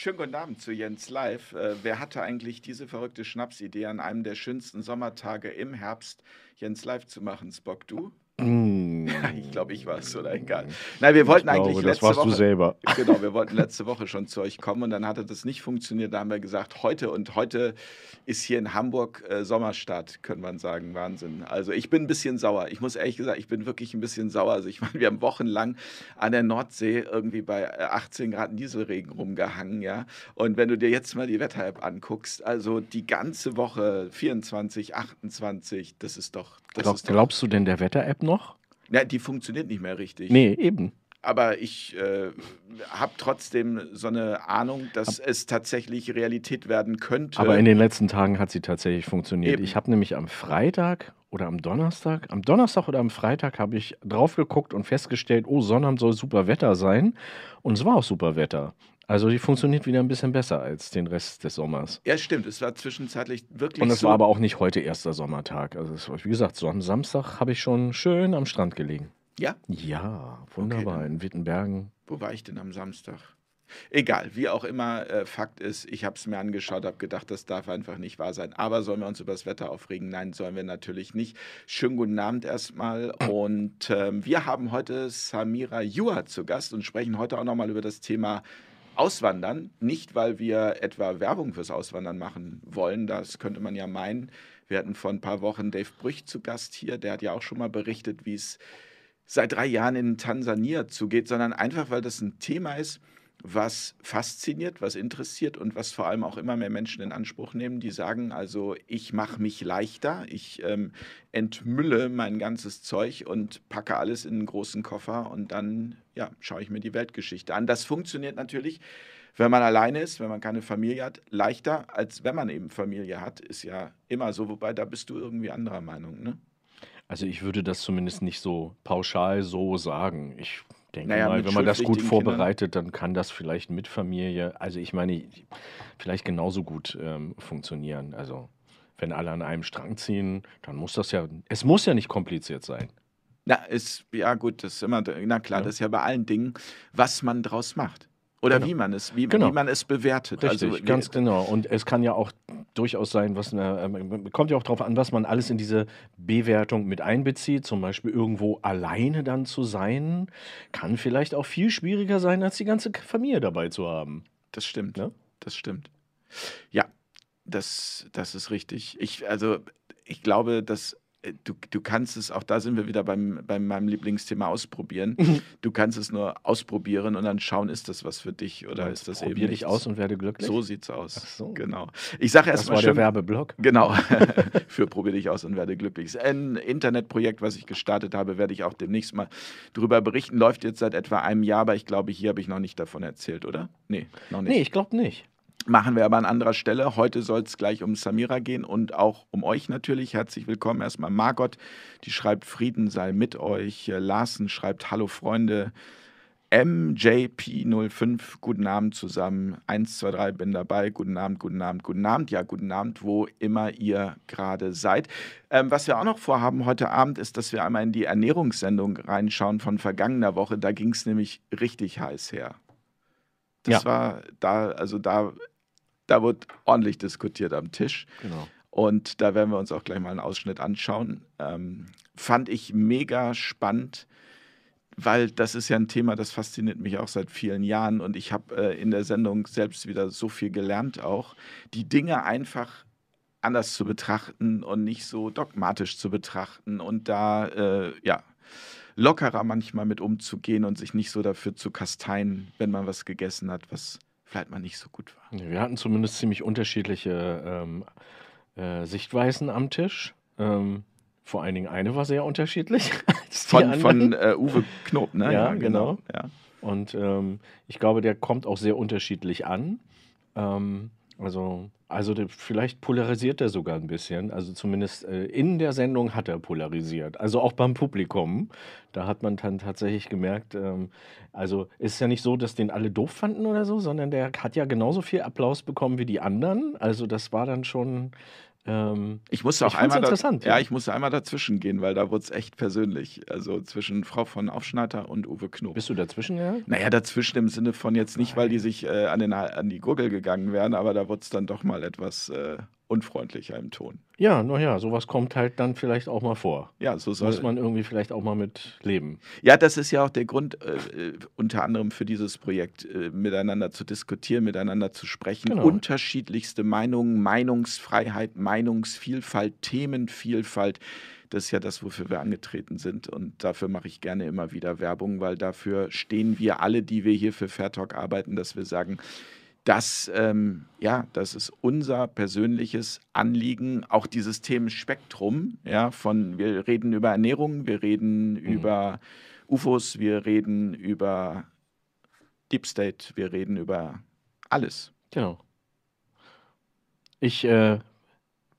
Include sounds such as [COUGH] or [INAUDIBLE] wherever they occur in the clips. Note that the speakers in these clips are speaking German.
Schönen guten Abend zu Jens Live. Äh, wer hatte eigentlich diese verrückte Schnapsidee, an einem der schönsten Sommertage im Herbst Jens Live zu machen? Spock, du? Mm. [LAUGHS] Ich glaube, ich war es, oder egal. Nein, wir wollten Ich glaube, eigentlich das letzte warst Woche. du selber. [LAUGHS] Genau, wir wollten letzte Woche schon zu euch kommen und dann hatte das nicht funktioniert. Da haben wir gesagt, heute und heute ist hier in Hamburg äh, Sommerstart, könnte man sagen. Wahnsinn. Also ich bin ein bisschen sauer. Ich muss ehrlich gesagt, ich bin wirklich ein bisschen sauer. Also ich [LAUGHS] meine, wir haben wochenlang an der Nordsee irgendwie bei äh, 18 Grad Nieselregen rumgehangen, ja. Und wenn du dir jetzt mal die Wetter-App anguckst, also die ganze Woche 24, 28, das ist doch. Glaub, glaubst du denn der Wetter-App noch? ja, die funktioniert nicht mehr richtig. Nee, eben. Aber ich äh, habe trotzdem so eine Ahnung, dass es tatsächlich Realität werden könnte. Aber in den letzten Tagen hat sie tatsächlich funktioniert. Eben. Ich habe nämlich am Freitag oder am Donnerstag, am Donnerstag oder am Freitag habe ich drauf geguckt und festgestellt, oh, Sonnabend soll super Wetter sein. Und es war auch super Wetter. Also die funktioniert wieder ein bisschen besser als den Rest des Sommers. ja, stimmt. Es war zwischenzeitlich wirklich Und es so. war aber auch nicht heute erster Sommertag. Also es war, wie gesagt, so am Samstag habe ich schon schön am Strand gelegen. ja, Ja, wunderbar. dann- in Wittenbergen. wo war ich denn am Samstag? Egal, wie auch immer, äh, Fakt ist, ich habe es mir angeschaut, habe gedacht, das darf einfach nicht wahr sein. Aber sollen wir uns über das Wetter aufregen? Nein, sollen wir natürlich nicht. Schönen guten Abend erstmal. Und ähm, wir haben heute Samira Jua zu Gast und sprechen heute auch nochmal über das Thema Auswandern. Nicht, weil wir etwa Werbung fürs Auswandern machen wollen, das könnte man ja meinen. Wir hatten vor ein paar Wochen Dave Brüch zu Gast hier, der hat ja auch schon mal berichtet, wie es seit drei Jahren in Tansania zugeht, sondern einfach, weil das ein Thema ist, was fasziniert, was interessiert und was vor allem auch immer mehr Menschen in Anspruch nehmen, die sagen, also ich mache mich leichter, ich ähm, entmülle mein ganzes Zeug und packe alles in einen großen Koffer und dann ja, schaue ich mir die Weltgeschichte an. Das funktioniert natürlich, wenn man alleine ist, wenn man keine Familie hat, leichter, als wenn man eben Familie hat, ist ja immer so, wobei da bist du irgendwie anderer Meinung, ne? Also ich würde das zumindest nicht so pauschal so sagen. Ich denke Naja, mal, wenn man das gut schulpflichtigen Kindern. vorbereitet, dann kann das vielleicht mit Familie, also ich meine, vielleicht genauso gut ähm, funktionieren. Also wenn alle an einem Strang ziehen, dann muss das ja, es muss ja nicht kompliziert sein. Na, ist, ja gut, das ist immer, na klar, Ja. das ist ja bei allen Dingen, was man draus macht. Oder Genau. wie man es, wie, Genau. wie man es bewertet. Richtig, also, ganz genau. Und es kann ja auch durchaus sein, was eine, ähm, kommt ja auch darauf an, was man alles in diese Bewertung mit einbezieht. Zum Beispiel irgendwo alleine dann zu sein, kann vielleicht auch viel schwieriger sein, als die ganze Familie dabei zu haben. Das stimmt, Ne? das stimmt. Ja, das, das ist richtig. Ich, also, ich glaube, dass äh, du, du kannst es, auch da sind wir wieder beim, bei meinem Lieblingsthema ausprobieren. Du kannst es nur ausprobieren und dann schauen, ist das was für dich oder ist das eben Probier dich nichts. aus und werde glücklich. So sieht's aus. Ach so. Genau. Ich sage das erstmal war der schön, Werbeblock. Genau, [LAUGHS] für Probier dich aus und werde glücklich. Ein Internetprojekt, was ich gestartet habe, werde ich auch demnächst mal drüber berichten. Läuft jetzt seit etwa einem Jahr, aber ich glaube, hier habe ich noch nicht davon erzählt, oder? Nee, noch nicht. Nee, ich glaube nicht. Machen wir aber an anderer Stelle. Heute soll es gleich um Samira gehen und auch um euch natürlich. Herzlich willkommen erstmal Margot, die schreibt Frieden sei mit euch. Äh, Larsen schreibt Hallo Freunde. MJP05, guten Abend zusammen. 1, 2, 3, bin dabei. Guten Abend, guten Abend, guten Abend. Ja, guten Abend, wo immer ihr gerade seid. Ähm, was wir auch noch vorhaben heute Abend ist, dass wir einmal in die Ernährungssendung reinschauen von vergangener Woche. Da ging es nämlich richtig heiß her. Das Ja. war da, also da, da wird ordentlich diskutiert am Tisch. Genau. Und da werden wir uns auch gleich mal einen Ausschnitt anschauen. Ähm, fand ich mega spannend, weil das ist ja ein Thema, das fasziniert mich auch seit vielen Jahren. Und ich habe äh, in der Sendung selbst wieder so viel gelernt, auch die Dinge einfach anders zu betrachten und nicht so dogmatisch zu betrachten und da, äh, ja, lockerer manchmal mit umzugehen und sich nicht so dafür zu kasteien, wenn man was gegessen hat, was vielleicht mal nicht so gut war. Wir hatten zumindest ziemlich unterschiedliche ähm, äh, Sichtweisen am Tisch. Ähm, vor allen Dingen eine war sehr unterschiedlich. [LAUGHS] Von, von äh, Uwe Knob, ne? [LAUGHS] Ja, genau. Ja. Und ähm, ich glaube, der kommt auch sehr unterschiedlich an. Ähm, also, also der, vielleicht polarisiert er sogar ein bisschen. Also zumindest äh, in der Sendung hat er polarisiert. Also auch beim Publikum. Da hat man dann tatsächlich gemerkt, ähm, also ist ja nicht so, dass den alle doof fanden oder so, sondern der hat ja genauso viel Applaus bekommen wie die anderen. Also das war dann schon Ähm, Ich musste ich auch fand's einmal da interessant, ja, ja. ich musste einmal dazwischen gehen, weil da wurde es echt persönlich. Also zwischen Frau von Aufschneider und Uwe Knob. Bist du dazwischen gegangen? Ja, dazwischen im Sinne von jetzt nicht, weil die sich äh, an, den, an die Gurgel gegangen wären, aber da wurde es dann doch mal etwas äh, unfreundlicher im Ton. Ja, naja, sowas kommt halt dann vielleicht auch mal vor. Ja, so soll Muss man irgendwie vielleicht auch mal mit leben. Ja, das ist ja auch der Grund, äh, äh, unter anderem für dieses Projekt, äh, miteinander zu diskutieren, miteinander zu sprechen. Genau. Unterschiedlichste Meinungen, Meinungsfreiheit, Meinungsvielfalt, Themenvielfalt. Das ist ja das, wofür wir angetreten sind. Und dafür mache ich gerne immer wieder Werbung, weil dafür stehen wir alle, die wir hier für Fair Talk arbeiten, dass wir sagen, das, ähm, ja, das ist unser persönliches Anliegen, auch dieses Themenspektrum, ja, von wir reden über Ernährung, wir reden über UFOs, wir reden über Deep State, wir reden über alles. Genau. Ich äh,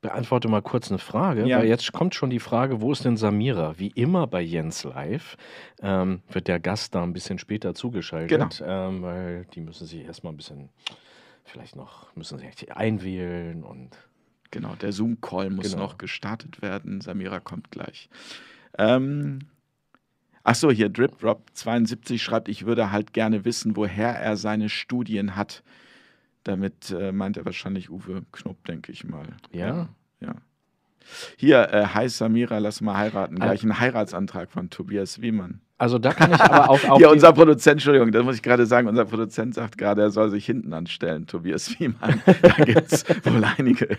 beantworte mal kurz eine Frage, Ja. weil jetzt kommt schon die Frage, wo ist denn Samira? Wie immer bei Jens Live ähm, wird der Gast da ein bisschen später zugeschaltet, Genau. ähm, weil die müssen sich erstmal ein bisschen, vielleicht noch, müssen sich einwählen und Genau, der Zoom-Call muss Genau. noch gestartet werden. Samira kommt gleich. Ähm, ach so, hier Drip Drop 72 schreibt, ich würde halt gerne wissen, woher er seine Studien hat. Damit äh, meint er wahrscheinlich Uwe Knopp, denke ich mal. Ja? Ja. Hier, äh, hi Samira, lass mal heiraten. Gleich ein Heiratsantrag von Tobias Wiemann. Also da kann ich aber auch [LAUGHS] auf Ja, unser Produzent, Entschuldigung, das muss ich gerade sagen, unser Produzent sagt gerade, er soll sich hinten anstellen, Tobias Wiemann. [LAUGHS] Da gibt es wohl einige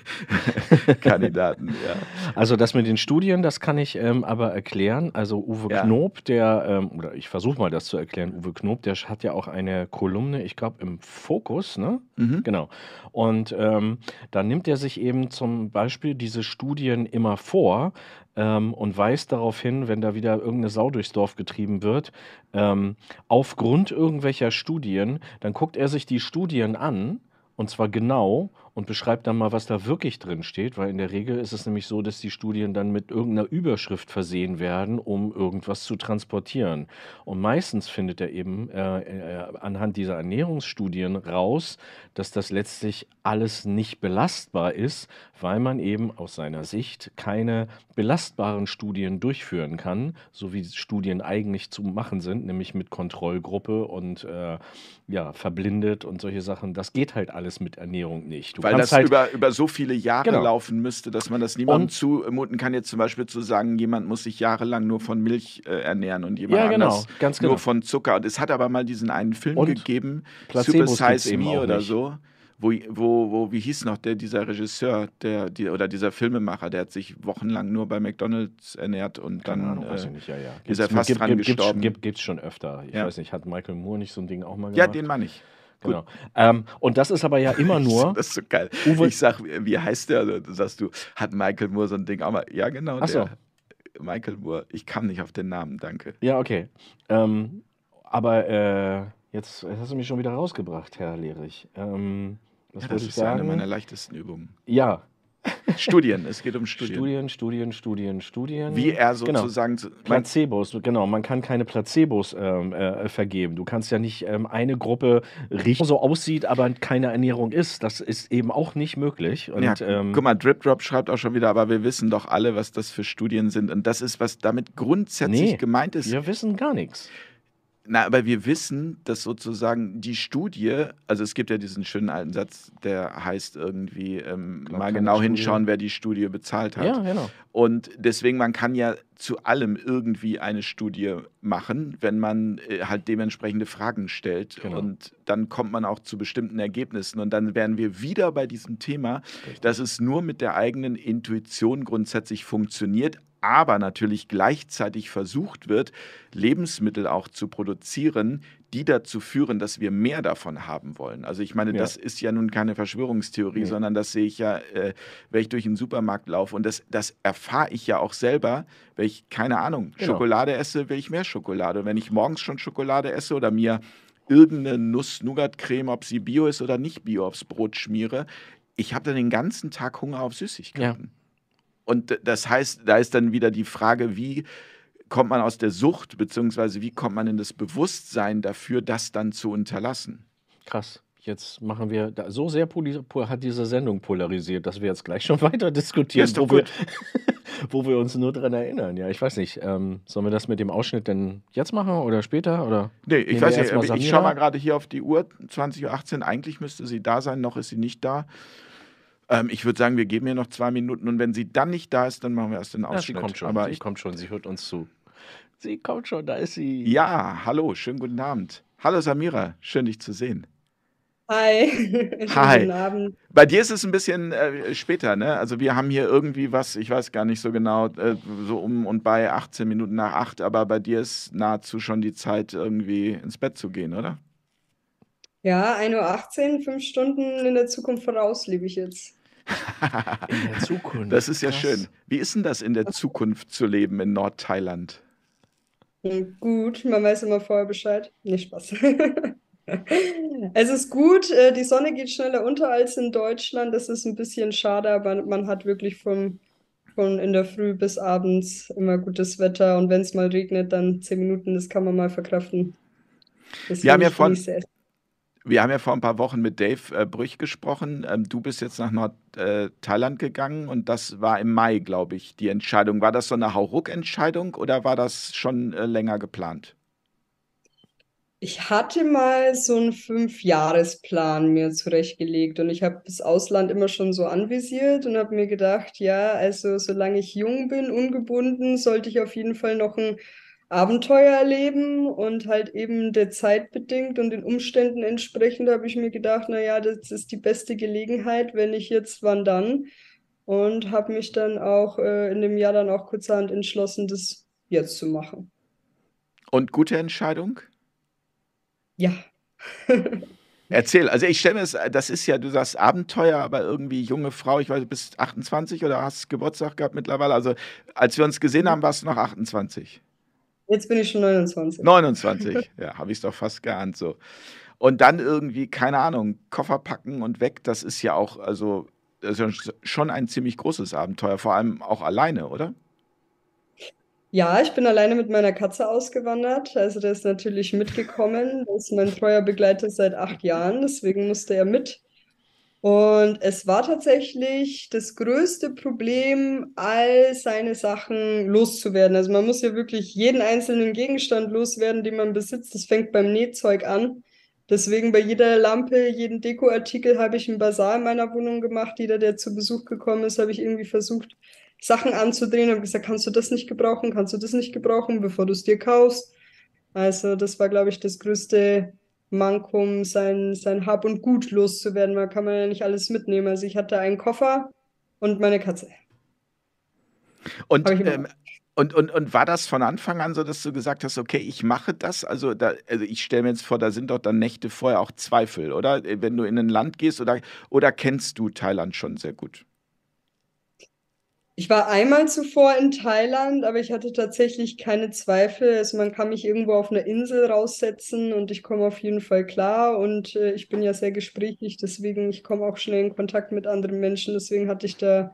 [LAUGHS] Kandidaten, ja. Also das mit den Studien, das kann ich ähm, aber erklären. Also Uwe Ja. Knob, der, ähm, oder ich versuche mal das zu erklären, Uwe Knob, der hat ja auch eine Kolumne, ich glaube im Fokus, ne? Mhm. Genau. Und ähm, da nimmt er sich eben zum Beispiel diese Studien immer vor ähm, und weist darauf hin, wenn da wieder irgendeine Sau durchs Dorf getrieben wird, ähm, aufgrund irgendwelcher Studien, dann guckt er sich die Studien an. Und zwar genau und beschreibt dann mal, was da wirklich drin steht, weil in der Regel ist es nämlich so, dass die Studien dann mit irgendeiner Überschrift versehen werden, um irgendwas zu transportieren. Und meistens findet er eben äh, äh, anhand dieser Ernährungsstudien raus, dass das letztlich alles nicht belastbar ist, weil man eben aus seiner Sicht keine belastbaren Studien durchführen kann, so wie Studien eigentlich zu machen sind, nämlich mit Kontrollgruppe und äh, ja, verblindet und solche Sachen. Das geht halt alles mit Ernährung nicht. Du Weil das halt über, über so viele Jahre Genau. laufen müsste, dass man das niemandem Und- zumuten kann, jetzt zum Beispiel zu sagen, jemand muss sich jahrelang nur von Milch äh, ernähren und jemand Ja, genau, anders ganz nur genau. von Zucker. Und es hat aber mal diesen einen Film Und gegeben, Placebos Super Size Me oder nicht. so, wo, wo, wo, wie hieß noch der, dieser Regisseur, der, die, oder dieser Filmemacher, der hat sich wochenlang nur bei McDonalds ernährt und dann Ahnung, äh, nicht, ja, ja. ist er fast gibt, dran gibt, gestorben. gibt, gibt's schon öfter. Ich Ja. weiß nicht, hat Michael Moore nicht so ein Ding auch mal Ja, gemacht? den meine ich. Genau. Ähm, und das ist aber ja immer [LAUGHS] nur. Das ist so geil. Uwe- Ich sag, wie heißt der? Du sagst du, hat Michael Moore so ein Ding auch mal. Ja, genau. Ach so. Michael Moore. Ich kam nicht auf den Namen, danke. Ja, okay. Ähm, aber äh, jetzt, jetzt hast du mich schon wieder rausgebracht, Herr Lehrich. Ähm, was Ja, das ich ist ja eine sagen? meiner leichtesten Übungen. ja, Studien, es geht um Studien. Studien, Studien, Studien, Studien. Wie er Genau. sozusagen. zu- man- Placebos, genau. Man kann keine Placebos ähm, äh, vergeben. Du kannst ja nicht ähm, eine Gruppe richtig so aussieht, aber keine Ernährung ist. Das ist eben auch nicht möglich. Und, ja, ähm, guck mal, Drip Drop schreibt auch schon wieder, aber wir wissen doch alle, was das für Studien sind. Und das ist, was damit grundsätzlich Nee, gemeint ist. wir wissen gar nichts. Na, aber wir wissen, dass sozusagen die Studie, also es gibt ja diesen schönen alten Satz, der heißt irgendwie, ähm, Glaub, mal genau hinschauen, wer die Studie bezahlt hat. Ja, genau. Und deswegen, man kann ja zu allem irgendwie eine Studie machen, wenn man äh, halt dementsprechende Fragen stellt. Genau. Und dann kommt man auch zu bestimmten Ergebnissen. Und dann wären wir wieder bei diesem Thema, dass es nur mit der eigenen Intuition grundsätzlich funktioniert, aber natürlich gleichzeitig versucht wird, Lebensmittel auch zu produzieren, die dazu führen, dass wir mehr davon haben wollen. Also ich meine, Ja. das ist ja nun keine Verschwörungstheorie, Nee. sondern das sehe ich ja, äh, wenn ich durch den Supermarkt laufe. Und das, das erfahre ich ja auch selber, wenn ich, keine Ahnung, Genau. Schokolade esse, will ich mehr Schokolade. Und wenn ich morgens schon Schokolade esse oder mir irgendeine Nuss-Nougat-Creme, ob sie bio ist oder nicht bio, aufs Brot schmiere, ich habe dann den ganzen Tag Hunger auf Süßigkeiten. Und das heißt, da ist dann wieder die Frage, wie kommt man aus der Sucht, beziehungsweise wie kommt man in das Bewusstsein dafür, das dann zu unterlassen? Krass. jetzt machen wir da so sehr hat diese Sendung polarisiert, dass wir jetzt gleich schon [LAUGHS] weiter diskutieren, wo wir [LAUGHS] wo wir uns nur dran erinnern. Ja, ich weiß nicht, ähm, sollen wir das mit dem Ausschnitt denn jetzt machen oder später oder Nee, ich weiß nicht, mal ich schaue mal gerade hier auf die Uhr, 20:18 Uhr. Eigentlich müsste sie da sein, noch ist sie nicht da. Ähm, ich würde sagen, wir geben ihr noch 2 Minuten und wenn sie dann nicht da ist, dann machen wir erst den Ja, sie kommt Ausschnitt. schon, Aber sie ich kommt schon, sie hört uns zu. Sie kommt schon, da ist sie. Ja, hallo, schönen guten Abend. Hallo Samira, schön dich zu sehen. Hi, [LAUGHS] schönen Hi. guten Abend. Bei dir ist es ein bisschen äh, später, ne? Also wir haben hier irgendwie was, ich weiß gar nicht so genau, äh, so um und bei 18 Minuten nach 8, aber bei dir ist nahezu schon die Zeit, irgendwie ins Bett zu gehen, oder? Ja, 1.18 Uhr, fünf Stunden in der Zukunft voraus, lebe ich jetzt. In der Das Zukunft, ist ja schön. krass. Wie ist denn das in der Zukunft zu leben in Nordthailand? Hm, Gut, man weiß immer vorher Bescheid. Nicht Spaß. [LAUGHS] Es ist gut, äh, die Sonne geht schneller unter als in Deutschland. Das ist ein bisschen schade, aber man hat wirklich von, von in der Früh bis abends immer gutes Wetter. Und wenn es mal regnet, dann zehn Minuten, das kann man mal verkraften. Wir haben ja es. Wir haben ja vor ein paar Wochen mit Dave äh, Brüch gesprochen. Ähm, du bist jetzt nach Nordthailand gegangen und das war im Mai, glaube ich, die Entscheidung. War das so eine Hauruck-Entscheidung oder war das schon äh, länger geplant? Ich hatte mal so einen Fünfjahresplan mir zurechtgelegt und ich habe das Ausland immer schon so anvisiert und habe mir gedacht, ja, also solange ich jung bin, ungebunden, sollte ich auf jeden Fall noch ein Abenteuer erleben und halt eben der Zeit bedingt und den Umständen entsprechend habe ich mir gedacht, naja, das ist die beste Gelegenheit, wenn nicht jetzt, wann dann? Und habe mich dann auch äh, in dem Jahr dann auch kurzerhand entschlossen, das jetzt zu machen. Und gute Entscheidung? Ja. [LAUGHS] Erzähl, also ich stelle mir das, das ist ja, du sagst Abenteuer, aber irgendwie junge Frau, ich weiß, du bist 28 oder hast Geburtstag gehabt mittlerweile. Also als wir uns gesehen haben, warst du noch 28. Jetzt bin ich schon 29. 29, [LAUGHS] ja, habe ich es doch fast geahnt so. Und dann irgendwie, keine Ahnung, Koffer packen und weg, das ist ja auch, also das ist ja schon ein ziemlich großes Abenteuer, vor allem auch alleine, oder? Ja, ich bin alleine mit meiner Katze ausgewandert. Also der ist natürlich mitgekommen. Der ist mein treuer Begleiter seit acht Jahren, deswegen musste er mit. Und es war tatsächlich das größte Problem, all seine Sachen loszuwerden. Also man muss ja wirklich jeden einzelnen Gegenstand loswerden, den man besitzt. Das fängt beim Nähzeug an. Deswegen bei jeder Lampe, jeden Dekoartikel habe ich einen Basar in meiner Wohnung gemacht. Jeder, der zu Besuch gekommen ist, habe ich irgendwie versucht, Sachen anzudrehen. Habe gesagt, kannst du das nicht gebrauchen? Kannst du das nicht gebrauchen, bevor du es dir kaufst? Also das war, glaube ich, das größte Mankum, sein, sein Hab und Gut loszuwerden. Man kann man ja nicht alles mitnehmen. Also ich hatte einen Koffer und meine Katze. Und, ähm, und, und, und war das von Anfang an so, dass du gesagt hast, okay, ich mache das? Also, da, also ich stelle mir jetzt vor, da sind doch dann Nächte vorher auch Zweifel, oder? Wenn du in ein Land gehst oder, oder kennst du Thailand schon sehr gut? Ich war einmal zuvor in Thailand, aber ich hatte tatsächlich keine Zweifel. Also man kann mich irgendwo auf einer Insel raussetzen und ich komme auf jeden Fall klar. Und äh, ich bin ja sehr gesprächig, deswegen ich komme auch schnell in Kontakt mit anderen Menschen. Deswegen hatte ich da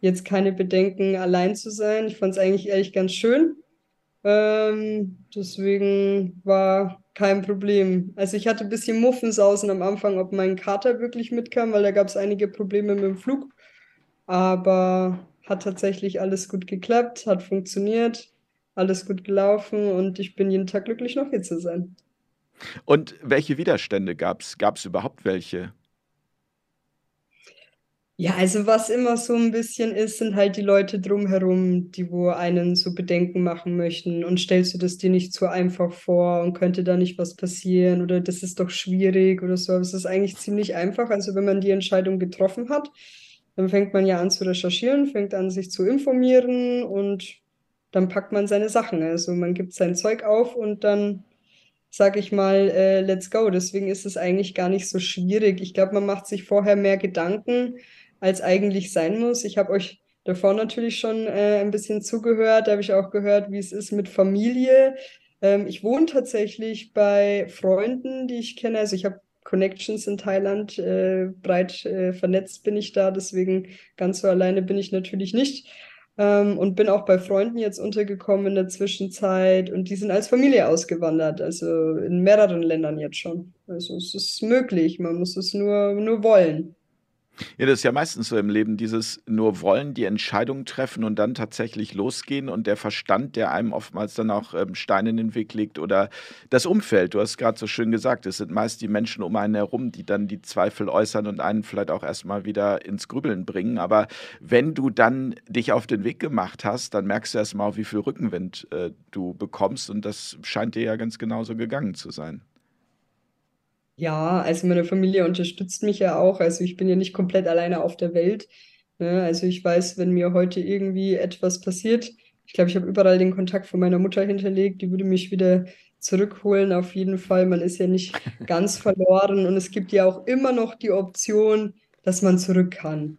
jetzt keine Bedenken, allein zu sein. Ich fand es eigentlich ehrlich ganz schön. Ähm, deswegen war kein Problem. Also ich hatte ein bisschen Muffensausen am Anfang, ob mein Kater wirklich mitkam, weil da gab es einige Probleme mit dem Flug. Aber hat tatsächlich alles gut geklappt, hat funktioniert, alles gut gelaufen und ich bin jeden Tag glücklich, noch hier zu sein. Und welche Widerstände gab es? Gab es überhaupt welche? Ja, also was immer so ein bisschen ist, sind halt die Leute drumherum, die wo einen so Bedenken machen möchten. Und stellst du das dir nicht zu einfach vor und könnte da nicht was passieren oder das ist doch schwierig oder so. Aber es ist eigentlich ziemlich einfach. Also wenn man die Entscheidung getroffen hat, dann fängt man ja an zu recherchieren, fängt an sich zu informieren und dann packt man seine Sachen. Also man gibt sein Zeug auf und dann sag ich mal, äh, let's go. Deswegen ist es eigentlich gar nicht so schwierig. Ich glaube, man macht sich vorher mehr Gedanken, als eigentlich sein muss. Ich habe euch davor natürlich schon äh, ein bisschen zugehört. Da habe ich auch gehört, wie es ist mit Familie. Ähm, ich wohne tatsächlich bei Freunden, die ich kenne. Also ich habe Connections in Thailand, äh, breit äh, vernetzt bin ich da. Deswegen ganz so alleine bin ich natürlich nicht. ähm, und bin auch bei Freunden jetzt untergekommen in der Zwischenzeit und die sind als Familie ausgewandert, also in mehreren Ländern jetzt schon. Also es ist möglich, man muss es nur, nur wollen. Ja, das ist ja meistens so im Leben, dieses nur wollen, die Entscheidung treffen und dann tatsächlich losgehen und der Verstand, der einem oftmals dann auch ähm, Steine in den Weg legt oder das Umfeld. Du hast gerade so schön gesagt, es sind meist die Menschen um einen herum, die dann die Zweifel äußern und einen vielleicht auch erstmal wieder ins Grübeln bringen. Aber wenn du dann dich auf den Weg gemacht hast, dann merkst du erstmal, wie viel Rückenwind äh, du bekommst und das scheint dir ja ganz genauso gegangen zu sein. Ja, also meine Familie unterstützt mich ja auch. Also ich bin ja nicht komplett alleine auf der Welt. Ne? Also ich weiß, wenn mir heute irgendwie etwas passiert, ich glaube, ich habe überall den Kontakt von meiner Mutter hinterlegt, die würde mich wieder zurückholen, auf jeden Fall. Man ist ja nicht [LAUGHS] ganz verloren und es gibt ja auch immer noch die Option, dass man zurück kann.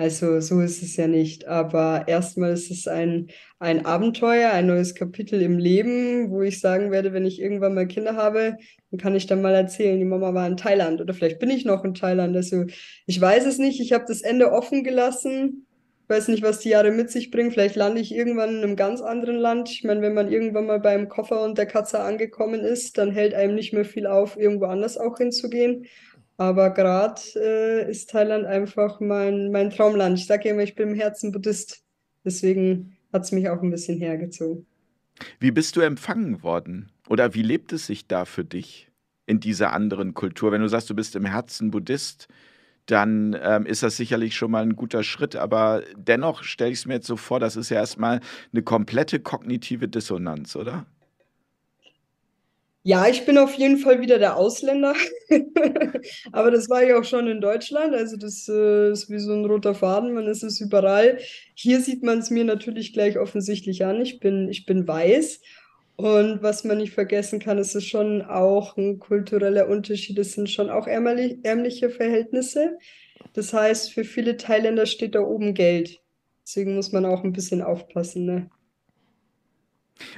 Also so ist es ja nicht. Aber erstmal ist es ein, ein Abenteuer, ein neues Kapitel im Leben, wo ich sagen werde, wenn ich irgendwann mal Kinder habe, dann kann ich dann mal erzählen, die Mama war in Thailand oder vielleicht bin ich noch in Thailand. Also ich weiß es nicht. Ich habe das Ende offen gelassen. Ich weiß nicht, was die Jahre mit sich bringen. Vielleicht lande ich irgendwann in einem ganz anderen Land. Ich meine, wenn man irgendwann mal beim Koffer und der Katze angekommen ist, dann hält einem nicht mehr viel auf, irgendwo anders auch hinzugehen. Aber gerade äh, ist Thailand einfach mein, mein Traumland. Ich sage immer, ich bin im Herzen Buddhist. Deswegen hat es mich auch ein bisschen hergezogen. Wie bist du empfangen worden? Oder wie lebt es sich da für dich in dieser anderen Kultur? Wenn du sagst, du bist im Herzen Buddhist, dann ähm, ist das sicherlich schon mal ein guter Schritt. Aber dennoch stelle ich es mir jetzt so vor, das ist ja erstmal eine komplette kognitive Dissonanz, oder? Ja, ich bin auf jeden Fall wieder der Ausländer. [LAUGHS] Aber das war ich auch schon in Deutschland. Also das äh, ist wie so ein roter Faden, man ist es überall. Hier sieht man es mir natürlich gleich offensichtlich an. Ich bin, ich bin weiß. Und was man nicht vergessen kann, ist es schon auch ein kultureller Unterschied. Es sind schon auch ärmlich, ärmliche Verhältnisse. Das heißt, für viele Thailänder steht da oben Geld. Deswegen muss man auch ein bisschen aufpassen. Ne?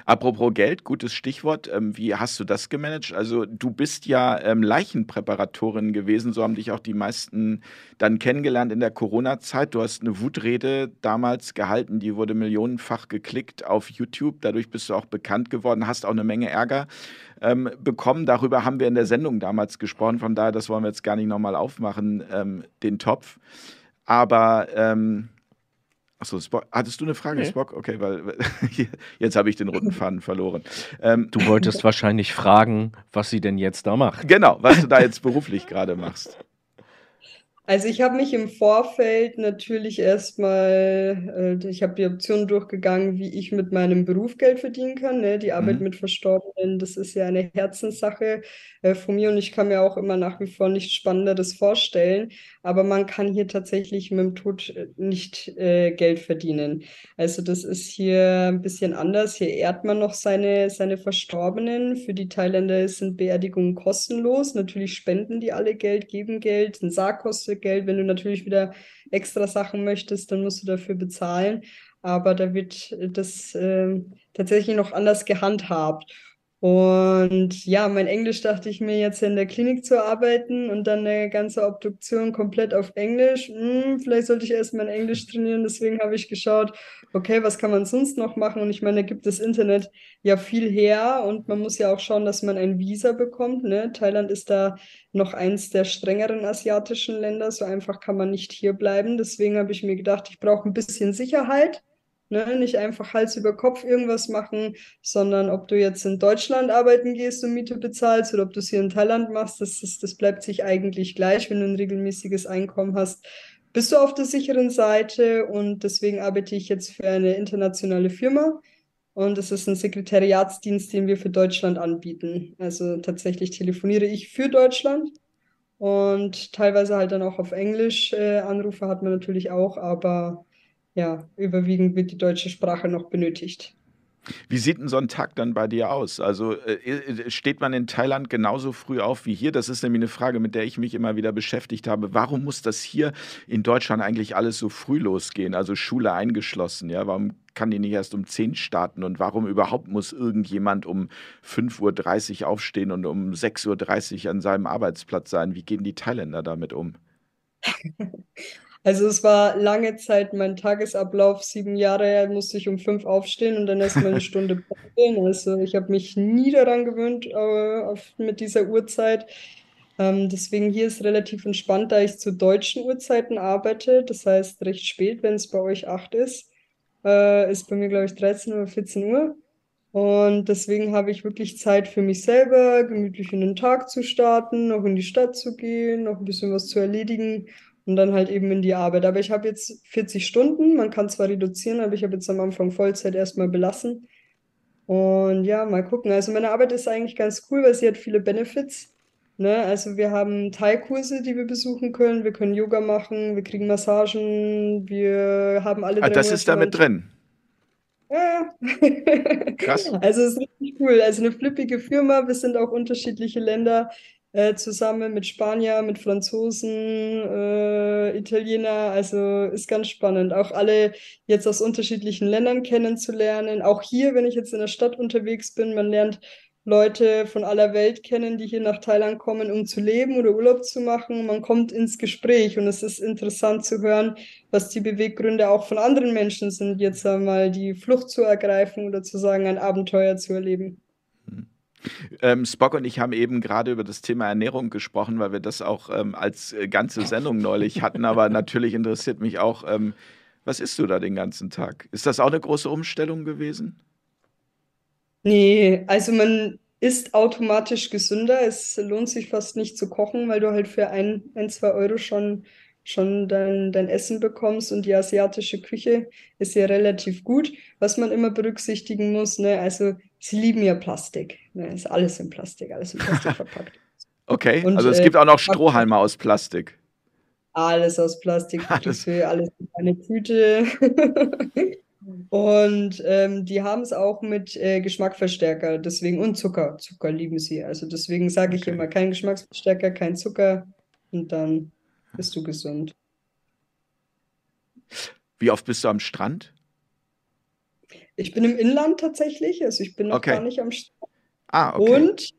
Apropos Geld, gutes Stichwort. Ähm, wie hast du das gemanagt? Also du bist ja ähm, Leichenpräparatorin gewesen, so haben dich auch die meisten dann kennengelernt in der Corona-Zeit. Du hast eine Wutrede damals gehalten, die wurde millionenfach geklickt auf YouTube. Dadurch bist du auch bekannt geworden, hast auch eine Menge Ärger ähm, bekommen. Darüber haben wir in der Sendung damals gesprochen. Von daher, das wollen wir jetzt gar nicht nochmal aufmachen, den Topf. Aber Achso, Spock. Hattest du eine Frage, nee. Spock? Okay, weil, [LAUGHS] jetzt habe ich den roten Faden verloren. Ähm, du wolltest wahrscheinlich fragen, was sie denn jetzt da macht. Genau, was du da jetzt beruflich gerade machst. Also ich habe mich im Vorfeld natürlich erstmal, äh, ich habe die Option durchgegangen, wie ich mit meinem Beruf Geld verdienen kann. Ne? Die Arbeit mhm. mit Verstorbenen, das ist ja eine Herzenssache äh, von mir und ich kann mir auch immer nach wie vor nichts Spannenderes vorstellen. Aber man kann hier tatsächlich mit dem Tod äh, nicht äh, Geld verdienen. Also das ist hier ein bisschen anders. Hier ehrt man noch seine, seine Verstorbenen. Für die Thailänder sind Beerdigungen kostenlos. Natürlich spenden die alle Geld, geben Geld. Ein Sarg kostet Geld. Wenn du natürlich wieder extra Sachen möchtest, dann musst du dafür bezahlen. Aber da wird das äh, tatsächlich noch anders gehandhabt. Und ja, mein Englisch dachte ich mir jetzt in der Klinik zu arbeiten und dann eine ganze Obduktion komplett auf Englisch. Hm, vielleicht sollte ich erst mein Englisch trainieren. Deswegen habe ich geschaut, okay, was kann man sonst noch machen? Und ich meine, da gibt das Internet ja viel her und man muss ja auch schauen, dass man ein Visa bekommt. Ne? Thailand ist da noch eins der strengeren asiatischen Länder. So einfach kann man nicht hier bleiben. Deswegen habe ich mir gedacht, ich brauche ein bisschen Sicherheit Ne? Nicht einfach Hals über Kopf irgendwas machen, sondern ob du jetzt in Deutschland arbeiten gehst und Miete bezahlst oder ob du es hier in Thailand machst, das, das, das bleibt sich eigentlich gleich, wenn du ein regelmäßiges Einkommen hast. Bist du auf der sicheren Seite und deswegen arbeite ich jetzt für eine internationale Firma. Und es ist ein Sekretariatsdienst, den wir für Deutschland anbieten. Also tatsächlich telefoniere ich für Deutschland und teilweise halt dann auch auf Englisch. Äh, Anrufe hat man natürlich auch, aber ja, überwiegend wird die deutsche Sprache noch benötigt. Wie sieht denn so ein Tag dann bei dir aus? Also äh, äh, steht man in Thailand genauso früh auf wie hier? Das ist nämlich eine Frage, mit der ich mich immer wieder beschäftigt habe. Warum muss das hier in Deutschland eigentlich alles so früh losgehen? Also Schule eingeschlossen, ja? Warum kann die nicht erst um 10 starten? Und warum überhaupt muss irgendjemand um 5.30 Uhr aufstehen und um 6.30 Uhr an seinem Arbeitsplatz sein? Wie gehen die Thailänder damit um? [LAUGHS] Also es war lange Zeit mein Tagesablauf, sieben Jahre musste ich um fünf aufstehen und dann erstmal eine [LAUGHS] Stunde pendeln. Also ich habe mich nie daran gewöhnt äh, auf, mit dieser Uhrzeit. Ähm, deswegen hier ist relativ entspannt, da ich zu deutschen Uhrzeiten arbeite. Das heißt recht spät, wenn es bei euch acht ist, äh, ist bei mir, glaube ich, 13 oder 14 Uhr. Und deswegen habe ich wirklich Zeit für mich selber, gemütlich in den Tag zu starten, noch in die Stadt zu gehen, noch ein bisschen was zu erledigen und dann halt eben in die Arbeit. Aber ich habe jetzt 40 Stunden, man kann zwar reduzieren, aber ich habe jetzt am Anfang Vollzeit erstmal belassen. Und ja, mal gucken. Also meine Arbeit ist eigentlich ganz cool, weil sie hat viele Benefits. Ne? Also wir haben Thai-Kurse, die wir besuchen können. Wir können Yoga machen, wir kriegen Massagen, wir haben alle ah, Das ist damit drin. Ja. Krass. [LAUGHS] Also es ist richtig cool. Also eine flippige Firma. Wir sind auch unterschiedliche Länder äh, zusammen mit Spanier, mit Franzosen, äh, Italiener. Also ist ganz spannend. Auch alle jetzt aus unterschiedlichen Ländern kennenzulernen. Auch hier, wenn ich jetzt in der Stadt unterwegs bin, man lernt Leute von aller Welt kennen, die hier nach Thailand kommen, um zu leben oder Urlaub zu machen. Man kommt ins Gespräch und es ist interessant zu hören, was die Beweggründe auch von anderen Menschen sind, jetzt einmal die Flucht zu ergreifen oder zu sagen, ein Abenteuer zu erleben. Hm. Ähm, Spock und ich haben eben gerade über das Thema Ernährung gesprochen, weil wir das auch ähm, als äh, ganze Sendung neulich hatten. Aber natürlich interessiert mich auch, ähm, was isst du da den ganzen Tag? Ist das auch eine große Umstellung gewesen? Nee, also man ist automatisch gesünder. Es lohnt sich fast nicht zu kochen, weil du halt für ein, ein zwei Euro schon, schon dein, dein Essen bekommst. Und die asiatische Küche ist ja relativ gut. Was man immer berücksichtigen muss, ne, also sie lieben ja Plastik. Ne, ist alles in Plastik, alles in Plastik [LAUGHS] verpackt. Okay, Und, also es äh, gibt auch noch Strohhalme aus Plastik. alles aus Plastik, Alles. alles in eine Tüte. [LAUGHS] Und ähm, die haben es auch mit äh, Geschmacksverstärker, deswegen und Zucker. Zucker lieben sie. Also deswegen sage ich okay. immer, kein Geschmacksverstärker, kein Zucker und dann bist du gesund. Wie oft bist du am Strand? Ich bin im Inland tatsächlich, also ich bin noch okay. gar nicht am Strand. Ah, okay. Und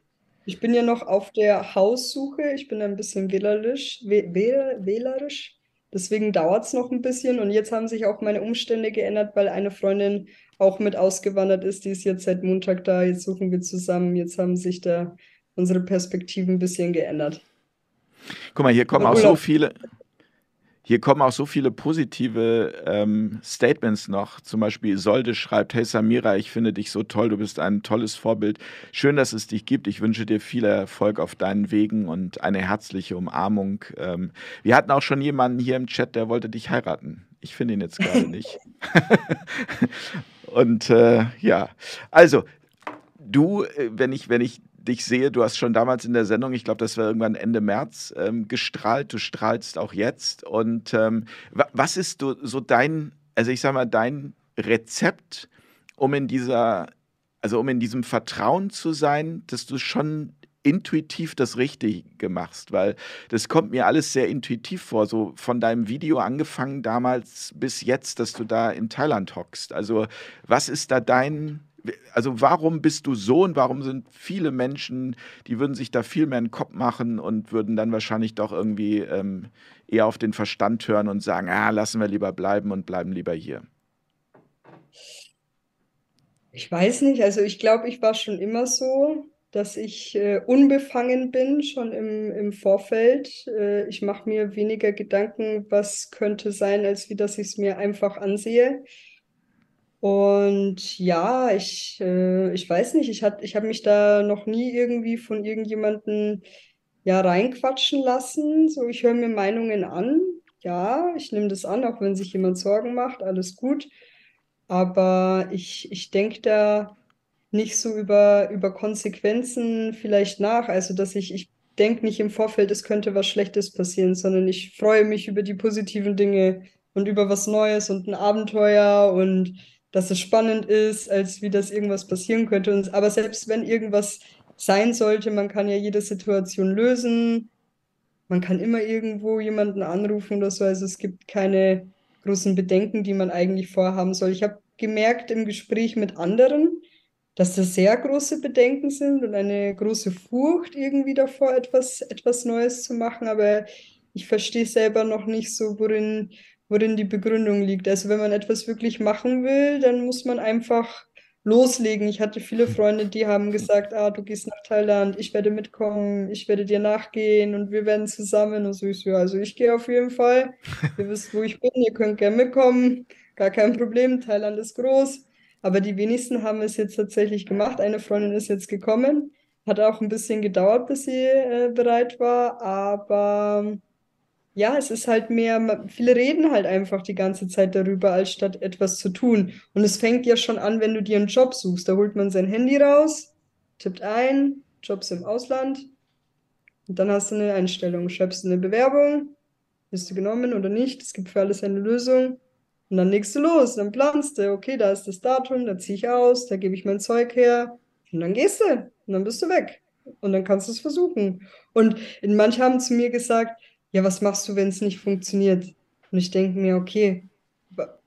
ich bin ja noch auf der Haussuche. Ich bin ein bisschen wählerisch, wählerisch. Deswegen dauert es noch ein bisschen und jetzt haben sich auch meine Umstände geändert, weil eine Freundin auch mit ausgewandert ist. Die ist jetzt seit Montag da. Jetzt suchen wir zusammen. Jetzt haben sich da unsere Perspektiven ein bisschen geändert. Guck mal, hier kommen auch so viele, hier kommen auch so viele positive ähm, Statements noch. Zum Beispiel Solde schreibt, hey Samira, ich finde dich so toll, du bist ein tolles Vorbild. Schön, dass es dich gibt. Ich wünsche dir viel Erfolg auf deinen Wegen und eine herzliche Umarmung. Ähm, wir hatten auch schon jemanden hier im Chat, der wollte dich heiraten. Ich finde ihn jetzt gerade [LAUGHS] nicht. [LAUGHS] und äh, ja, also du, äh, wenn ich, wenn ich dich sehe, du hast schon damals in der Sendung, ich glaube, das war irgendwann Ende März, ähm, gestrahlt. Du strahlst auch jetzt. Und ähm, was ist du, so dein, also ich sage mal, dein Rezept, um in dieser, also um in diesem Vertrauen zu sein, dass du schon intuitiv das Richtige machst, weil das kommt mir alles sehr intuitiv vor, so von deinem Video angefangen damals bis jetzt, dass du da in Thailand hockst. Also was ist da dein also warum bist du so und warum sind viele Menschen, die würden sich da viel mehr in den Kopf machen und würden dann wahrscheinlich doch irgendwie ähm, eher auf den Verstand hören und sagen, ah, lassen wir lieber bleiben und bleiben lieber hier? Ich weiß nicht, also ich glaube, ich war schon immer so, dass ich äh, unbefangen bin, schon im, im Vorfeld. Äh, ich mache mir weniger Gedanken, was könnte sein, als wie dass ich es mir einfach ansehe. Und ja, ich, äh, ich weiß nicht, ich, ich habe mich da noch nie irgendwie von irgendjemandem ja, reinquatschen lassen. So, ich höre mir Meinungen an. Ja, ich nehme das an, auch wenn sich jemand Sorgen macht, alles gut. Aber ich, ich denke da nicht so über, über Konsequenzen vielleicht nach. Also, dass ich, ich denke nicht im Vorfeld, es könnte was Schlechtes passieren, sondern ich freue mich über die positiven Dinge und über was Neues und ein Abenteuer und dass es spannend ist, als wie das irgendwas passieren könnte. Und, aber selbst wenn irgendwas sein sollte, man kann ja jede Situation lösen. Man kann immer irgendwo jemanden anrufen oder so. Also es gibt keine großen Bedenken, die man eigentlich vorhaben soll. Ich habe gemerkt im Gespräch mit anderen, dass das sehr große Bedenken sind und eine große Furcht irgendwie davor, etwas, etwas Neues zu machen. Aber ich verstehe selber noch nicht so, worin, worin die Begründung liegt. Also wenn man etwas wirklich machen will, dann muss man einfach loslegen. Ich hatte viele Freunde, die haben gesagt, ah, du gehst nach Thailand, ich werde mitkommen, ich werde dir nachgehen und wir werden zusammen. Und so ich so, ja, also ich gehe auf jeden Fall. [LAUGHS] Ihr wisst, wo ich bin, ihr könnt gerne mitkommen, gar kein Problem. Thailand ist groß. Aber die wenigsten haben es jetzt tatsächlich gemacht. Eine Freundin ist jetzt gekommen. Hat auch ein bisschen gedauert, bis sie äh, bereit war. Aber ja, es ist halt mehr, viele reden halt einfach die ganze Zeit darüber, als statt etwas zu tun. Und es fängt ja schon an, wenn du dir einen Job suchst. Da holt man sein Handy raus, tippt ein, Jobs im Ausland. Und dann hast du eine Einstellung. Schreibst eine Bewerbung, bist du genommen oder nicht. Es gibt für alles eine Lösung. Und dann legst du los, dann planst du, okay, da ist das Datum, da ziehe ich aus, da gebe ich mein Zeug her. Und dann gehst du. Und dann bist du weg. Und dann kannst du es versuchen. Und manche haben zu mir gesagt, ja, was machst du, wenn es nicht funktioniert? Und ich denke mir, okay,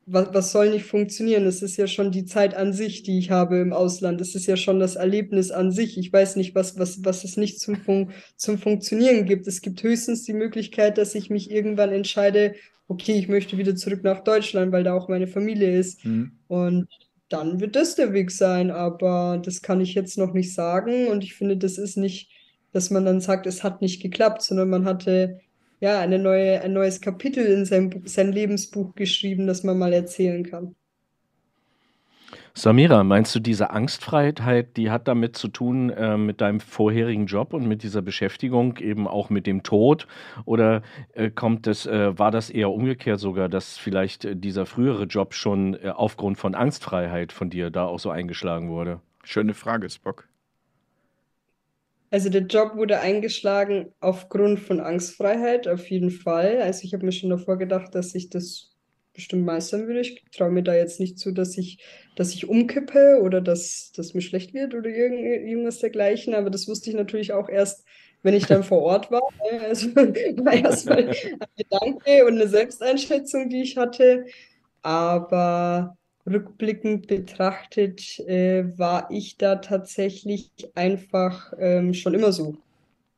was, was soll nicht funktionieren? Es ist ja schon die Zeit an sich, die ich habe im Ausland. Es ist ja schon das Erlebnis an sich. Ich weiß nicht, was, was, was es nicht zum, Fun zum Funktionieren gibt. Es gibt höchstens die Möglichkeit, dass ich mich irgendwann entscheide, okay, ich möchte wieder zurück nach Deutschland, weil da auch meine Familie ist. Mhm. Und dann wird das der Weg sein. Aber das kann ich jetzt noch nicht sagen. Und ich finde, das ist nicht, dass man dann sagt, es hat nicht geklappt, sondern man hatte ja, eine neue, ein neues Kapitel in sein, sein Lebensbuch geschrieben, das man mal erzählen kann. Samira, meinst du, diese Angstfreiheit, die hat damit zu tun äh, mit deinem vorherigen Job und mit dieser Beschäftigung, eben auch mit dem Tod? Oder äh, kommt es, äh, war das eher umgekehrt sogar, dass vielleicht äh, dieser frühere Job schon äh, aufgrund von Angstfreiheit von dir da auch so eingeschlagen wurde? Schöne Frage, Spock. Also der Job wurde eingeschlagen aufgrund von Angstfreiheit, auf jeden Fall. Also ich habe mir schon davor gedacht, dass ich das bestimmt meistern würde. Ich traue mir da jetzt nicht zu, dass ich, dass ich umkippe oder dass, dass mir schlecht wird oder irgend, irgendwas dergleichen. Aber das wusste ich natürlich auch erst, wenn ich dann vor Ort war. [LAUGHS] Also war erstmal ein [LAUGHS] Gedanke und eine Selbsteinschätzung, die ich hatte. Aber rückblickend betrachtet, äh, war ich da tatsächlich einfach ähm, schon immer so.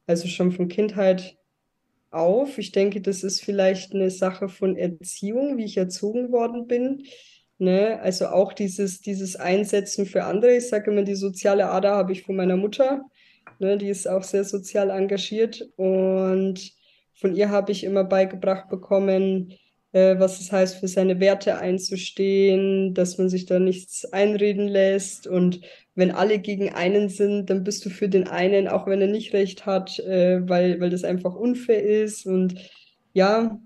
Also schon von Kindheit auf. Ich denke, das ist vielleicht eine Sache von Erziehung, wie ich erzogen worden bin. Ne? Also auch dieses, dieses Einsetzen für andere. Ich sage immer, die soziale Ader habe ich von meiner Mutter. Ne? Die ist auch sehr sozial engagiert und von ihr habe ich immer beigebracht bekommen, äh, was es heißt, für seine Werte einzustehen, dass man sich da nichts einreden lässt. Und wenn alle gegen einen sind, dann bist du für den einen, auch wenn er nicht recht hat, äh, weil, weil das einfach unfair ist. Und ja,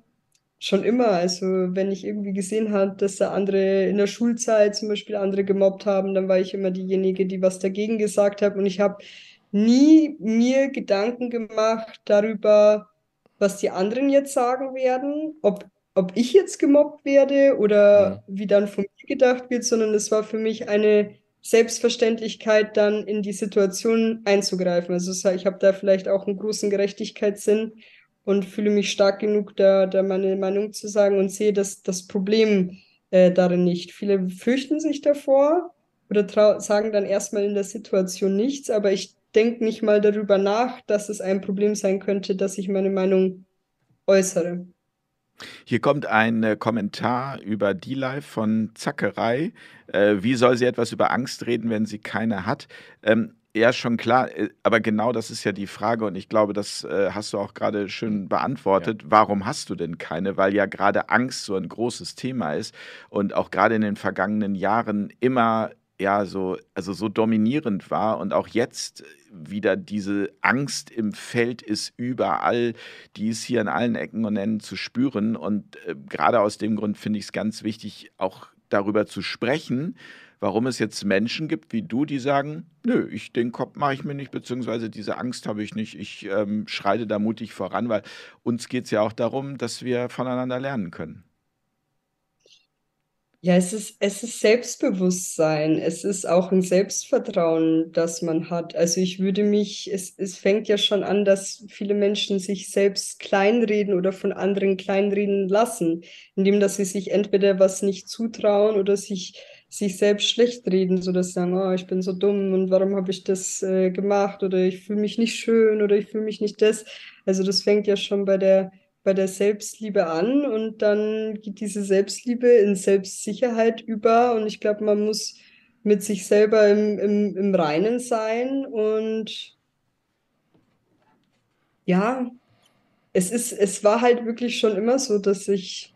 schon immer. Also wenn ich irgendwie gesehen habe, dass da andere in der Schulzeit zum Beispiel andere gemobbt haben, dann war ich immer diejenige, die was dagegen gesagt hat. Und ich habe nie mir Gedanken gemacht darüber, was die anderen jetzt sagen werden, ob ob ich jetzt gemobbt werde oder mhm. wie dann von mir gedacht wird, sondern es war für mich eine Selbstverständlichkeit, dann in die Situation einzugreifen. Also ich habe da vielleicht auch einen großen Gerechtigkeitssinn und fühle mich stark genug, da, da meine Meinung zu sagen und sehe das, das Problem äh, darin nicht. Viele fürchten sich davor oder sagen dann erstmal in der Situation nichts, aber ich denke nicht mal darüber nach, dass es ein Problem sein könnte, dass ich meine Meinung äußere. Hier kommt ein äh, Kommentar über D-Live von Zackerei. Äh, wie soll sie etwas über Angst reden, wenn sie keine hat? Ähm, ja, schon klar, äh, aber genau das ist ja die Frage und ich glaube, das äh, hast du auch gerade schön beantwortet. Ja. Warum hast du denn keine? Weil ja gerade Angst so ein großes Thema ist und auch gerade in den vergangenen Jahren immer ja so also so dominierend war und auch jetzt wieder diese Angst im Feld ist überall, die ist hier an allen Ecken und Enden zu spüren. Und äh, gerade aus dem Grund finde ich es ganz wichtig, auch darüber zu sprechen, warum es jetzt Menschen gibt wie du, die sagen, nö, ich, den Kopf mache ich mir nicht, beziehungsweise diese Angst habe ich nicht, ich ähm, schreite da mutig voran, weil uns geht es ja auch darum, dass wir voneinander lernen können. Ja, es ist, es ist Selbstbewusstsein, es ist auch ein Selbstvertrauen, das man hat. Also ich würde mich, es, es fängt ja schon an, dass viele Menschen sich selbst kleinreden oder von anderen kleinreden lassen, indem dass sie sich entweder was nicht zutrauen oder sich, sich selbst schlecht reden, sodass sie sagen, oh, ich bin so dumm und warum habe ich das äh, gemacht oder ich fühle mich nicht schön oder ich fühle mich nicht das. Also das fängt ja schon bei der bei der Selbstliebe an und dann geht diese Selbstliebe in Selbstsicherheit über und ich glaube, man muss mit sich selber im, im, im Reinen sein und ja, es ist, es war halt wirklich schon immer so, dass ich,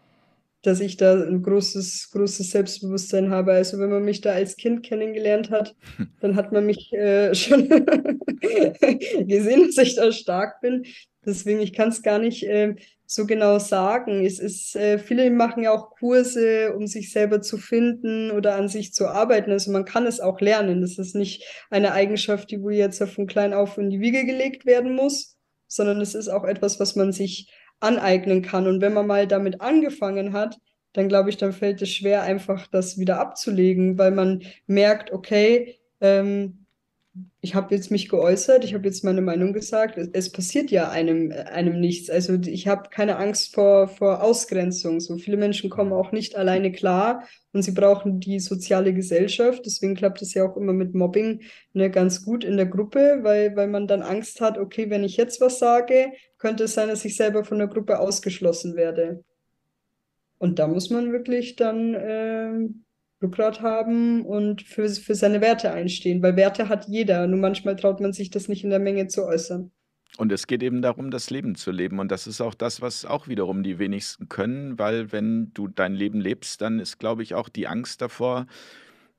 dass ich da ein großes, großes Selbstbewusstsein habe. Also wenn man mich da als Kind kennengelernt hat, [LAUGHS] dann hat man mich äh, schon [LAUGHS] gesehen, dass ich da stark bin. Deswegen, ich kann es gar nicht äh, so genau sagen. Es ist, äh, viele machen ja auch Kurse, um sich selber zu finden oder an sich zu arbeiten. Also man kann es auch lernen. Das ist nicht eine Eigenschaft, die wohl jetzt von klein auf in die Wiege gelegt werden muss sondern es ist auch etwas, was man sich aneignen kann. Und wenn man mal damit angefangen hat, dann glaube ich, dann fällt es schwer, einfach das wieder abzulegen, weil man merkt, okay, ähm, ich habe jetzt mich geäußert, ich habe jetzt meine Meinung gesagt, es, es, passiert ja einem, einem nichts. Also ich habe keine Angst vor, vor Ausgrenzung. So viele Menschen kommen auch nicht alleine klar und sie brauchen die soziale Gesellschaft. Deswegen klappt es ja auch immer mit Mobbing ne, ganz gut in der Gruppe, weil, weil man dann Angst hat, okay, wenn ich jetzt was sage, könnte es sein, dass ich selber von der Gruppe ausgeschlossen werde. Und da muss man wirklich dann äh, Rückgrat haben und für, für seine Werte einstehen, weil Werte hat jeder, nur manchmal traut man sich das nicht in der Menge zu äußern. Und es geht eben darum, das Leben zu leben. Und das ist auch das, was auch wiederum die wenigsten können, weil wenn du dein Leben lebst, dann ist, glaube ich, auch die Angst davor,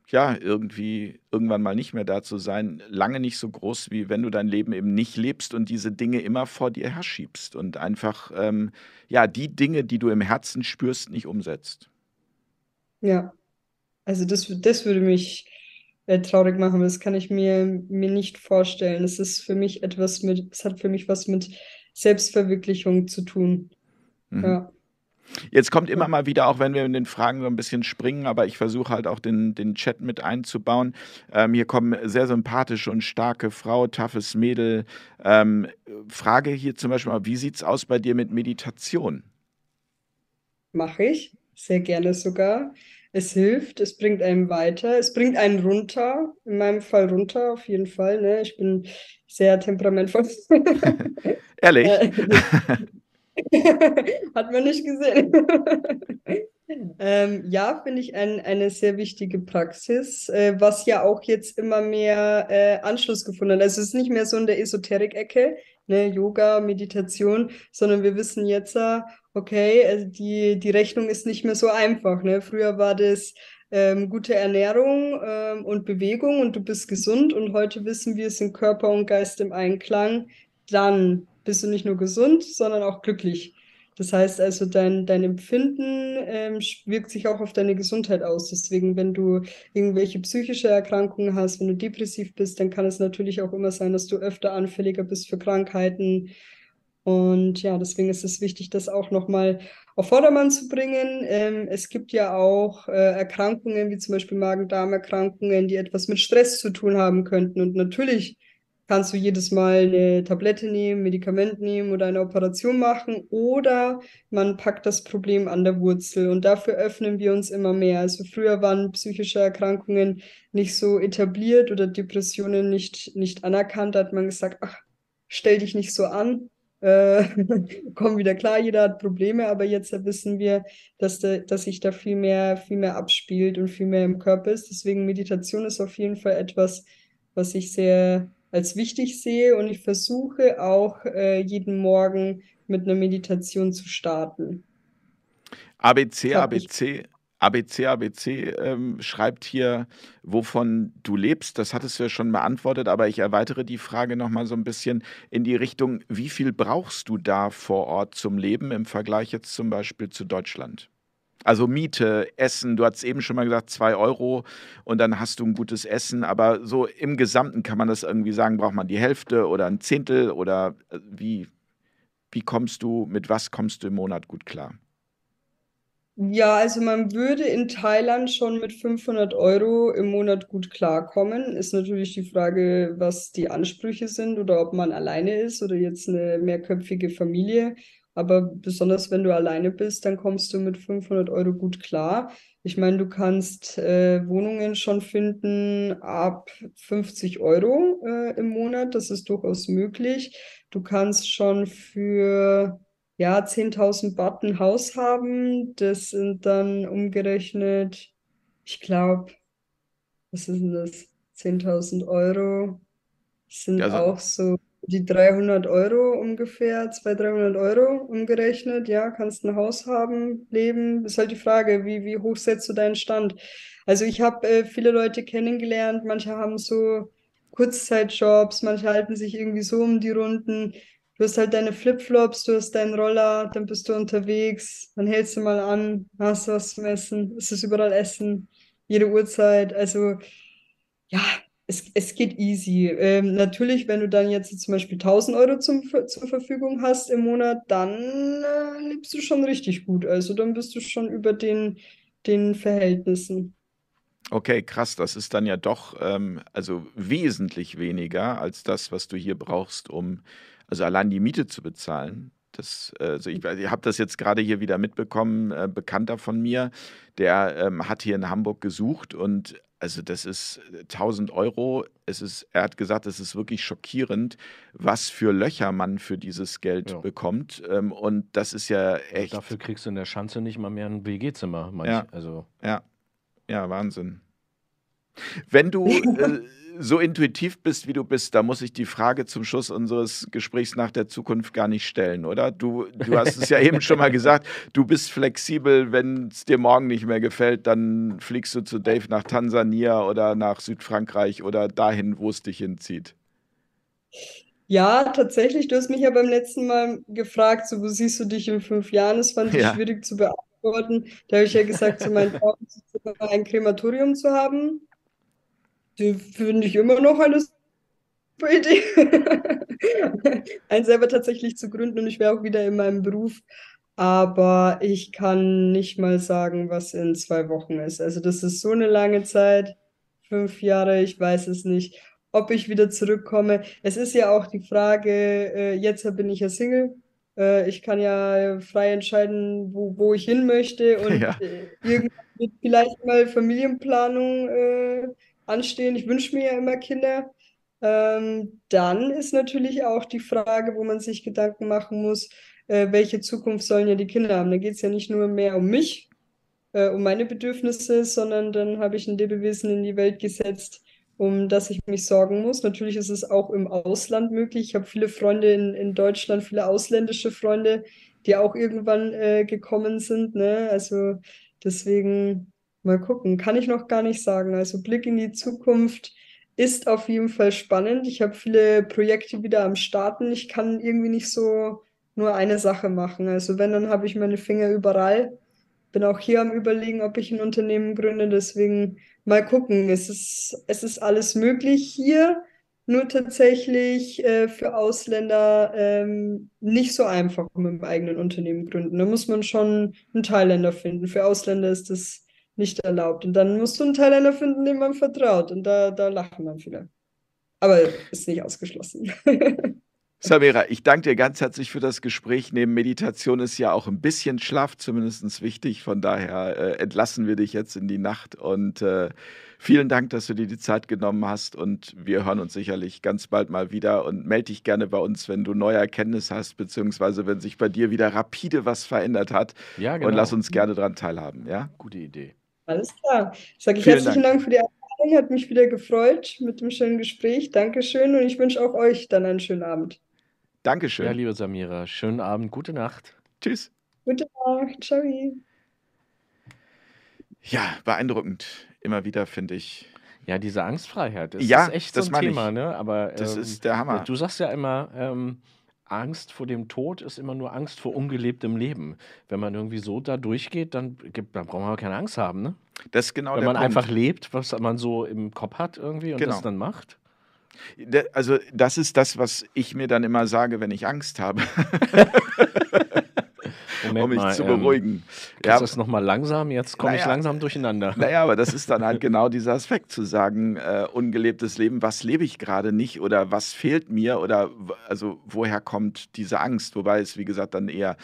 ja, irgendwie irgendwann mal nicht mehr da zu sein, lange nicht so groß, wie wenn du dein Leben eben nicht lebst und diese Dinge immer vor dir herschiebst und einfach, ähm, ja, die Dinge, die du im Herzen spürst, nicht umsetzt. Ja, also das, das würde mich äh, traurig machen, das kann ich mir, mir nicht vorstellen. Es ist für mich etwas mit, es hat für mich was mit Selbstverwirklichung zu tun. Mhm. Ja. Jetzt kommt immer mal wieder, auch wenn wir in den Fragen so ein bisschen springen, aber ich versuche halt auch den, den Chat mit einzubauen. Ähm, hier kommen sehr sympathische und starke Frau, toughes Mädel. Ähm, Frage hier zum Beispiel mal, wie sieht es aus bei dir mit Meditation? Mache ich, sehr gerne sogar. Es hilft, es bringt einem weiter, es bringt einen runter, in meinem Fall runter auf jeden Fall. Ne? Ich bin sehr temperamentvoll. [LAUGHS] Ehrlich? [LAUGHS] Hat man nicht gesehen. [LAUGHS] ähm, ja, finde ich ein, eine sehr wichtige Praxis, äh, was ja auch jetzt immer mehr äh, Anschluss gefunden hat. Also es ist nicht mehr so in der Esoterik-Ecke, ne, Yoga, Meditation, sondern wir wissen jetzt, äh, okay, also die, die Rechnung ist nicht mehr so einfach. Ne? Früher war das ähm, gute Ernährung ähm, und Bewegung und du bist gesund und heute wissen wir, sind Körper und Geist im Einklang. Dann bist du nicht nur gesund, sondern auch glücklich. Das heißt also, dein, dein Empfinden ähm, wirkt sich auch auf deine Gesundheit aus. Deswegen, wenn du irgendwelche psychische Erkrankungen hast, wenn du depressiv bist, dann kann es natürlich auch immer sein, dass du öfter anfälliger bist für Krankheiten. Und ja, deswegen ist es wichtig, das auch nochmal auf Vordermann zu bringen. Ähm, es gibt ja auch äh, Erkrankungen, wie zum Beispiel Magen-Darm-Erkrankungen, die etwas mit Stress zu tun haben könnten. Und natürlich kannst du jedes Mal eine Tablette nehmen, Medikament nehmen oder eine Operation machen oder man packt das Problem an der Wurzel und dafür öffnen wir uns immer mehr. Also früher waren psychische Erkrankungen nicht so etabliert oder Depressionen nicht, nicht anerkannt, da hat man gesagt, ach, stell dich nicht so an, äh, [LAUGHS] komm wieder klar, jeder hat Probleme, aber jetzt wissen wir, dass, de, dass sich da viel mehr, viel mehr abspielt und viel mehr im Körper ist. Deswegen Meditation ist auf jeden Fall etwas, was ich sehr als wichtig sehe und ich versuche auch äh, jeden Morgen mit einer Meditation zu starten. ABC, ABC, ABC, ABC ähm, schreibt hier, wovon du lebst. Das hattest du ja schon beantwortet, aber ich erweitere die Frage nochmal so ein bisschen in die Richtung, wie viel brauchst du da vor Ort zum Leben im Vergleich jetzt zum Beispiel zu Deutschland? Also Miete, Essen, du hast eben schon mal gesagt, zwei Euro und dann hast du ein gutes Essen. Aber so im Gesamten kann man das irgendwie sagen, braucht man die Hälfte oder ein Zehntel oder äh, wie, wie kommst du, mit was kommst du im Monat gut klar? Ja, also man würde in Thailand schon mit 500 Euro im Monat gut klarkommen. Ist natürlich die Frage, was die Ansprüche sind oder ob man alleine ist oder jetzt eine mehrköpfige Familie. Aber besonders wenn du alleine bist, dann kommst du mit 500 Euro gut klar. Ich meine, du kannst äh, Wohnungen schon finden ab 50 Euro äh, im Monat. Das ist durchaus möglich. Du kannst schon für ja, 10.000 Baht ein Haus haben. Das sind dann umgerechnet, ich glaube, was ist denn das? 10.000 Euro sind Also, auch so die 300 Euro ungefähr, 200, 300 Euro umgerechnet. Ja, kannst ein Haus haben, leben. Ist halt die Frage, wie, wie hoch setzt du deinen Stand? Also ich habe äh, viele Leute kennengelernt, manche haben so Kurzzeitjobs, manche halten sich irgendwie so um die Runden. Du hast halt deine Flipflops, du hast deinen Roller, dann bist du unterwegs, dann hältst du mal an, hast was zum Essen, es ist überall Essen, jede Uhrzeit. Also ja, es, es geht easy. Ähm, natürlich, wenn du dann jetzt zum Beispiel 1000 Euro zum, zur Verfügung hast im Monat, dann äh, lebst du schon richtig gut. Also dann bist du schon über den, den Verhältnissen. okay, krass, das ist dann ja doch ähm, also wesentlich weniger als das, was du hier brauchst, um also allein die Miete zu bezahlen. Das, also ich, ich habe das jetzt gerade hier wieder mitbekommen, äh, Bekannter von mir, der ähm, hat hier in Hamburg gesucht und also das ist äh, 1000 Euro. Es ist, er hat gesagt, es ist wirklich schockierend, was für Löcher man für dieses Geld Ja. bekommt. Ähm, und das ist ja Also echt, dafür kriegst du in der Schanze nicht mal mehr ein WG-Zimmer. Ja, also, ja, ja, Wahnsinn. Wenn du [LAUGHS] äh, so intuitiv bist, wie du bist, da muss ich die Frage zum Schluss unseres Gesprächs nach der Zukunft gar nicht stellen, oder? Du, du hast es ja eben schon mal gesagt, du bist flexibel, wenn es dir morgen nicht mehr gefällt, dann fliegst du zu Dave nach Tansania oder nach Südfrankreich oder dahin, wo es dich hinzieht. Ja, tatsächlich, du hast mich ja beim letzten Mal gefragt, so, wo siehst du dich in fünf Jahren? Das fand ich Ja, schwierig zu beantworten. Da habe ich ja gesagt, so mein [LAUGHS] Traum ist ein Krematorium zu haben. Die finde ich immer noch eine super Idee. [LAUGHS] Einen selber tatsächlich zu gründen und ich wäre auch wieder in meinem Beruf. Aber ich kann nicht mal sagen, was in zwei Wochen ist. Also das ist so eine lange Zeit, fünf Jahre, ich weiß es nicht, ob ich wieder zurückkomme. Es ist ja auch die Frage, äh, jetzt bin ich ja Single. Äh, ich kann ja frei entscheiden, wo, wo ich hin möchte und [LAUGHS] ja, äh, irgendwann wird vielleicht mal Familienplanung äh, anstehen. Ich wünsche mir ja immer Kinder. Ähm, dann ist natürlich auch die Frage, wo man sich Gedanken machen muss, äh, welche Zukunft sollen ja die Kinder haben. Da geht es ja nicht nur mehr um mich, äh, um meine Bedürfnisse, sondern dann habe ich ein Lebewesen in die Welt gesetzt, um das ich mich sorgen muss. Natürlich ist es auch im Ausland möglich. Ich habe viele Freunde in, in Deutschland, viele ausländische Freunde, die auch irgendwann äh, gekommen sind, ne? Also deswegen mal gucken. Kann ich noch gar nicht sagen. Also Blick in die Zukunft ist auf jeden Fall spannend. Ich habe viele Projekte wieder am Starten. Ich kann irgendwie nicht so nur eine Sache machen. Also wenn, dann habe ich meine Finger überall. Bin auch hier am Überlegen, ob ich ein Unternehmen gründe. Deswegen mal gucken. Es ist, es ist alles möglich hier. Nur tatsächlich äh, für Ausländer ähm, nicht so einfach mit dem eigenen Unternehmen gründen. Da muss man schon einen Thailänder finden. Für Ausländer ist das nicht erlaubt. Und dann musst du einen Thailänder finden, dem man vertraut. Und da, da lachen dann viele. Aber ist nicht ausgeschlossen. [LAUGHS] Samira, ich danke dir ganz herzlich für das Gespräch. Neben Meditation ist ja auch ein bisschen Schlaf zumindest wichtig. Von daher äh, entlassen wir dich jetzt in die Nacht und äh, vielen Dank, dass du dir die Zeit genommen hast. Und wir hören uns sicherlich ganz bald mal wieder. Und melde dich gerne bei uns, wenn du neue Erkenntnisse hast, beziehungsweise wenn sich bei dir wieder rapide was verändert hat. ja, Und lass genau. uns gerne daran teilhaben. Ja? Gute Idee. Alles klar. Sage ich Vielen herzlichen Dank. Dank für die Einladung. Hat mich wieder gefreut mit dem schönen Gespräch. Dankeschön. Und ich wünsche auch euch dann einen schönen Abend. Ja, Dankeschön. liebe Samira, schönen Abend, gute Nacht. Tschüss. Gute Nacht. Ciao. Ja, beeindruckend. Immer wieder, finde ich. Ja, diese Angstfreiheit, das Ja, ist echt so das ein meine Thema, ich. ne? Aber Das ähm, ist der Hammer. du sagst ja immer, ähm, Angst vor dem Tod ist immer nur Angst vor ungelebtem Leben. Wenn man irgendwie so da durchgeht, dann, gibt, dann braucht man keine Angst haben, ne? Das ist genau Wenn man Punkt. einfach lebt, was man so im Kopf hat irgendwie und Genau. das dann macht. Also das ist das, was ich mir dann immer sage, wenn ich Angst habe, [LAUGHS] Moment um mich mal, zu ähm, beruhigen. kannst Ja, das nochmal langsam? Jetzt komme ich Naja. langsam durcheinander. naja, aber das [LAUGHS] ist dann halt genau dieser Aspekt zu sagen, äh, ungelebtes Leben, was lebe ich gerade nicht oder was fehlt mir oder also woher kommt diese Angst? Wobei es, wie gesagt, dann eher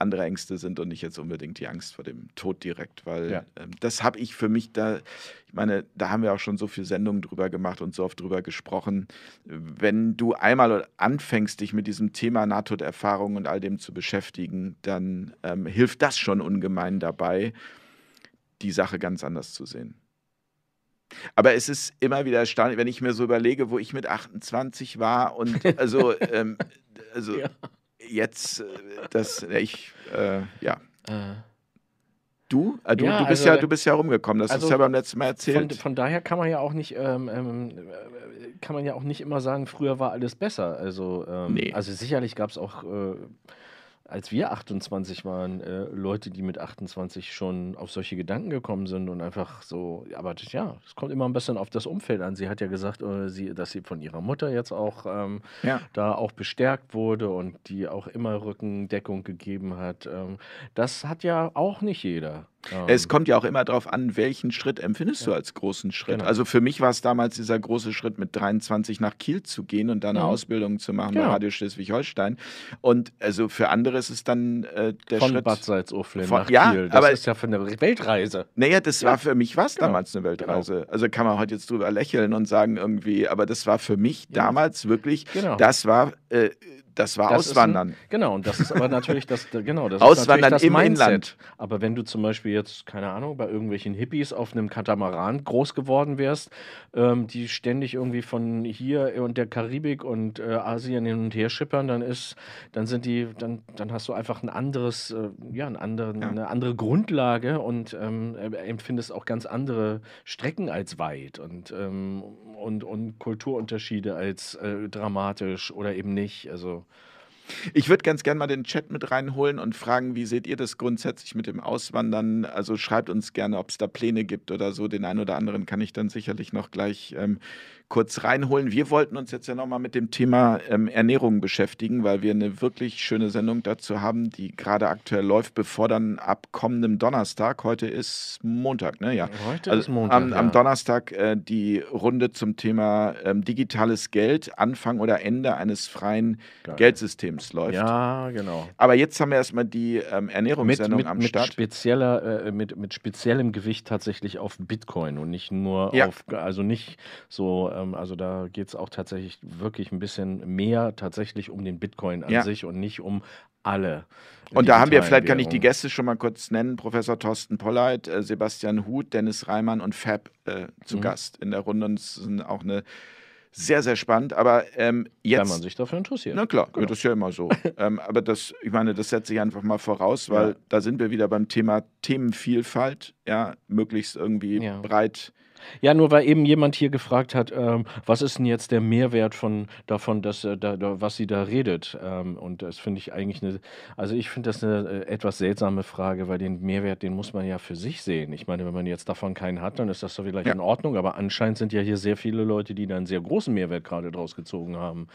andere Ängste sind und nicht jetzt unbedingt die Angst vor dem Tod direkt, weil Ja. ähm, das habe ich für mich da, ich meine, da haben wir auch schon so viele Sendungen drüber gemacht und so oft drüber gesprochen. Wenn du einmal anfängst, dich mit diesem Thema Nahtoderfahrung und all dem zu beschäftigen, dann ähm, hilft das schon ungemein dabei, die Sache ganz anders zu sehen. Aber es ist immer wieder erstaunlich, wenn ich mir so überlege, wo ich mit 28 war und also, ähm, also [LAUGHS] Ja. Jetzt, äh, das, ich, äh, ja. Äh, Du? Äh, du, Ja, du, bist also, ja, du bist ja rumgekommen, das hast du also ja beim letzten Mal von, erzählt. von daher kann man ja auch nicht, ähm, ähm, äh, kann man ja auch nicht immer sagen, früher war alles besser. Also, ähm, Nee. also sicherlich gab es auch, äh, als wir 28 waren, äh, Leute, die mit 28 schon auf solche Gedanken gekommen sind und einfach so, aber das, ja, es kommt immer ein bisschen auf das Umfeld an. Sie hat ja gesagt, äh, sie, dass sie von ihrer Mutter jetzt auch ähm, Ja. da auch bestärkt wurde und die auch immer Rückendeckung gegeben hat. Ähm, das hat ja auch nicht jeder. Es Ähm, kommt ja auch immer darauf an, welchen Schritt empfindest du Ja. als großen Schritt. Genau. Also für mich war es damals dieser große Schritt, mit 23 nach Kiel zu gehen und da eine Mhm. Ausbildung zu machen bei Genau. Radio Schleswig-Holstein. Und also für andere ist es dann äh, der von Schritt. Bad Salzuflen von- nach ja, Kiel. Das aber- ist ja für eine Weltreise. Naja, das Ja. war für mich was Genau. damals eine Weltreise. Also kann man heute jetzt drüber lächeln und sagen irgendwie, aber das war für mich damals wirklich, Genau. das war, äh, das war Das Auswandern. Ein, genau, und das ist aber natürlich das, genau, das ist Auswandern natürlich das im Mindset. Inland. Aber wenn du zum Beispiel jetzt, keine Ahnung, bei irgendwelchen Hippies auf einem Katamaran groß geworden wärst, ähm, die ständig irgendwie von hier und der Karibik und äh, Asien hin und her schippern, dann ist, dann sind die, dann, dann hast du einfach ein anderes, äh, ja, einen anderen, Ja. eine andere Grundlage und ähm, äh, empfindest auch ganz andere Strecken als weit und, ähm, und, und Kulturunterschiede als äh, dramatisch oder eben nicht. Also Ich würde ganz gerne mal den Chat mit reinholen und fragen, wie seht ihr das grundsätzlich mit dem Auswandern? Also schreibt uns gerne, ob es da Pläne gibt oder so. Den einen oder anderen kann ich dann sicherlich noch gleich ähm, kurz reinholen. Wir wollten uns jetzt ja nochmal mit dem Thema ähm, Ernährung beschäftigen, weil wir eine wirklich schöne Sendung dazu haben, die gerade aktuell läuft, bevor dann ab kommendem Donnerstag, heute ist Montag, ne? Ja. Heute Also ist Montag. am, am ja. Donnerstag äh, die Runde zum Thema ähm, digitales Geld, Anfang oder Ende eines freien Geil. Geldsystems läuft. Ja, genau. Aber jetzt haben wir erstmal die ähm, Mit, Ernährungssendung mit, am mit, Start. spezieller, äh, mit, mit speziellem Gewicht tatsächlich auf Bitcoin und nicht nur Ja. auf, also nicht so, ähm, also da geht es auch tatsächlich wirklich ein bisschen mehr tatsächlich um den Bitcoin an Ja. sich und nicht um alle. Und da haben wir, vielleicht kann ich die. Gäste schon mal kurz nennen, Professor Thorsten Polleit, äh, Sebastian Huth, Dennis Reimann und Fab äh, zu Mhm. Gast in der Runde. Und es ist auch eine sehr, sehr spannend. Aber ähm, Wenn man jetzt... sich dafür interessiert. Na klar, Genau. das ist ja immer so. [LAUGHS] ähm, aber das, ich meine, das setze ich einfach mal voraus, weil Ja. da sind wir wieder beim Thema Themenvielfalt, ja, möglichst irgendwie Ja. breit Ja, nur weil eben jemand hier gefragt hat, ähm, was ist denn jetzt der Mehrwert von davon, dass äh, da, da, was sie da redet? Ähm, und das finde ich eigentlich eine, also ich finde das eine äh, etwas seltsame Frage, weil den Mehrwert, den muss man ja für sich sehen. Ich meine, wenn man jetzt davon keinen hat, dann ist das doch vielleicht Ja. in Ordnung, aber anscheinend sind ja hier sehr viele Leute, die da einen sehr großen Mehrwert gerade draus gezogen haben.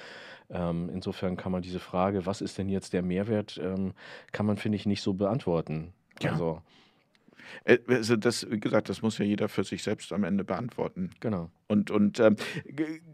Ähm, insofern kann man diese Frage, was ist denn jetzt der Mehrwert, ähm, kann man, finde ich, nicht so beantworten. Ja. Also, Also das, wie gesagt, das muss ja jeder für sich selbst am Ende beantworten. genau. Und, und ähm,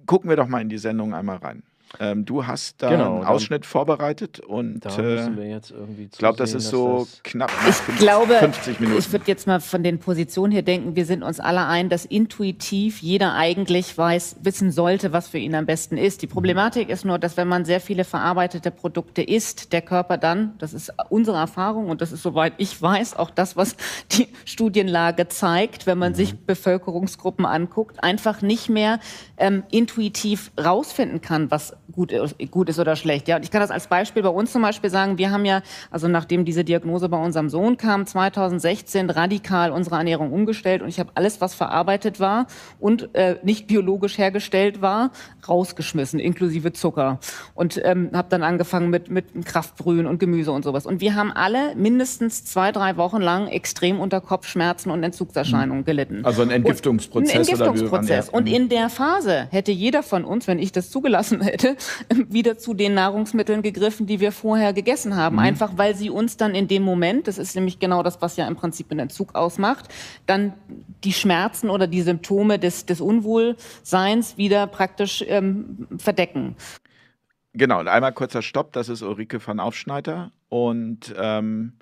gucken wir doch mal in die Sendung einmal rein. Ähm, du hast da Genau, einen Ausschnitt vorbereitet und Da äh, müssen wir jetzt irgendwie ich glaube, das ist so das- knapp Ich fünf- glaube, 50 Minuten. ich würde jetzt mal von den Positionen hier denken, wir sind uns alle ein, dass intuitiv jeder eigentlich weiß, wissen sollte, was für ihn am besten ist. Die Problematik ist nur, dass wenn man sehr viele verarbeitete Produkte isst, der Körper dann, das ist unsere Erfahrung und das ist soweit ich weiß, auch das, was die Studienlage zeigt, wenn man sich Bevölkerungsgruppen anguckt, einfach nicht mehr ähm, intuitiv rausfinden kann, was gut ist, gut ist oder schlecht. Ja, und ich kann das als Beispiel bei uns zum Beispiel sagen. Wir haben ja, also nachdem diese Diagnose bei unserem Sohn kam, 2016 radikal unsere Ernährung umgestellt und ich habe alles, was verarbeitet war und äh, nicht biologisch hergestellt war, rausgeschmissen, inklusive Zucker. Und ähm, habe dann angefangen mit, mit Kraftbrühen und Gemüse und sowas. Und wir haben alle mindestens zwei, drei Wochen lang extrem unter Kopfschmerzen und Entzugserscheinungen gelitten. Also ein Entgiftungsprozess Ein oder wie Entgiftungsprozess. Und in der Phase hätte jeder von uns, wenn ich das zugelassen [LAUGHS] hätte, [LAUGHS] wieder zu den Nahrungsmitteln gegriffen, die wir vorher gegessen haben. Mhm. Einfach weil sie uns dann in dem Moment, das ist nämlich genau das, was ja im Prinzip einen Entzug ausmacht, dann die Schmerzen oder die Symptome des, des Unwohlseins wieder praktisch ähm, verdecken. Genau, und einmal kurzer Stopp, das ist Ulrike van Aufschneider Und ähm,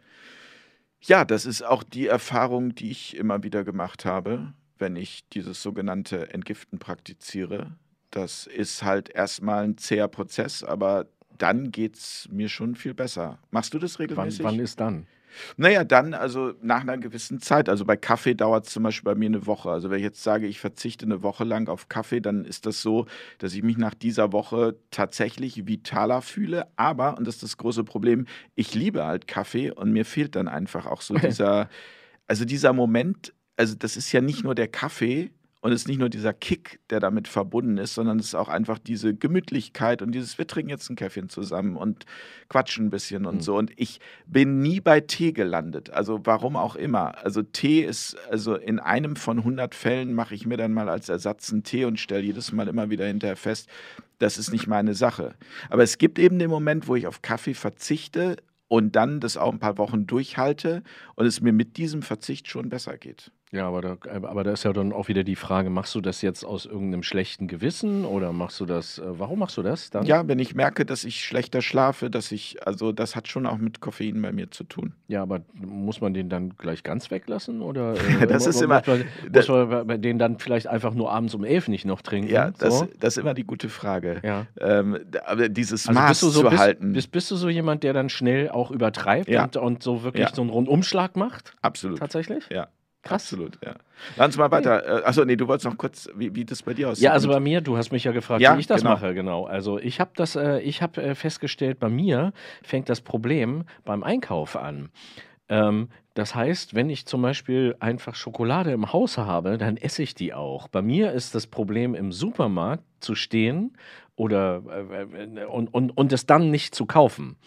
ja, das ist auch die Erfahrung, die ich immer wieder gemacht habe, wenn ich dieses sogenannte Entgiften praktiziere. Das ist halt erstmal ein zäher Prozess, aber dann geht es mir schon viel besser. Machst du das Wann, regelmäßig? wann ist dann? Naja, dann, also nach einer gewissen Zeit. Also bei Kaffee dauert es zum Beispiel bei mir eine Woche. Also wenn ich jetzt sage, ich verzichte eine Woche lang auf Kaffee, dann ist das so, dass ich mich nach dieser Woche tatsächlich vitaler fühle. Aber, und das ist das große Problem, ich liebe halt Kaffee und mir fehlt dann einfach auch so [LAUGHS] dieser, also dieser Moment, also das ist ja nicht nur der Kaffee, und es ist nicht nur dieser Kick, der damit verbunden ist, sondern es ist auch einfach diese Gemütlichkeit und dieses, wir trinken jetzt ein Käffchen zusammen und quatschen ein bisschen und Mhm. so. Und ich bin nie bei Tee gelandet. Also warum auch immer. Also Tee ist, also in einem von 100 Fällen mache ich mir dann mal als Ersatz einen Tee und stelle jedes Mal immer wieder hinterher fest, das ist nicht meine Sache. Aber es gibt eben den Moment, wo ich auf Kaffee verzichte und dann das auch ein paar Wochen durchhalte und es mir mit diesem Verzicht schon besser geht. Ja, aber da, aber da ist ja dann auch wieder die Frage, machst du das jetzt aus irgendeinem schlechten Gewissen oder machst du das, äh, warum machst du das dann? Ja, wenn ich merke, dass ich schlechter schlafe, dass ich, also das hat schon auch mit Koffein bei mir zu tun. Ja, aber muss man den dann gleich ganz weglassen oder [LAUGHS] äh, Das ist immer- muss man, muss man bei- den dann vielleicht einfach nur abends um elf nicht noch trinken? Ja, das, so? das ist immer die gute Frage. ja. Ähm, aber dieses Also Maß so zu bist, halten, bist, bist du so jemand, der dann schnell auch übertreibt Ja. und, und so wirklich Ja. so einen Rundumschlag macht? absolut. Tatsächlich? Ja, Krass. absolut, ja. Lass uns mal weiter. Äh, Achso, nee, du wolltest noch kurz, wie, wie das bei dir aussieht. Ja, also bei mir, du hast mich ja gefragt, Ja, wie ich das genau. mache, genau. Also ich habe das, äh, ich habe äh, festgestellt, bei mir fängt das Problem beim Einkauf an. Ähm, das heißt, wenn ich zum Beispiel einfach Schokolade im Haus habe, dann esse ich die auch. Bei mir ist das Problem im Supermarkt zu stehen oder äh, äh, und, und, und es dann nicht zu kaufen.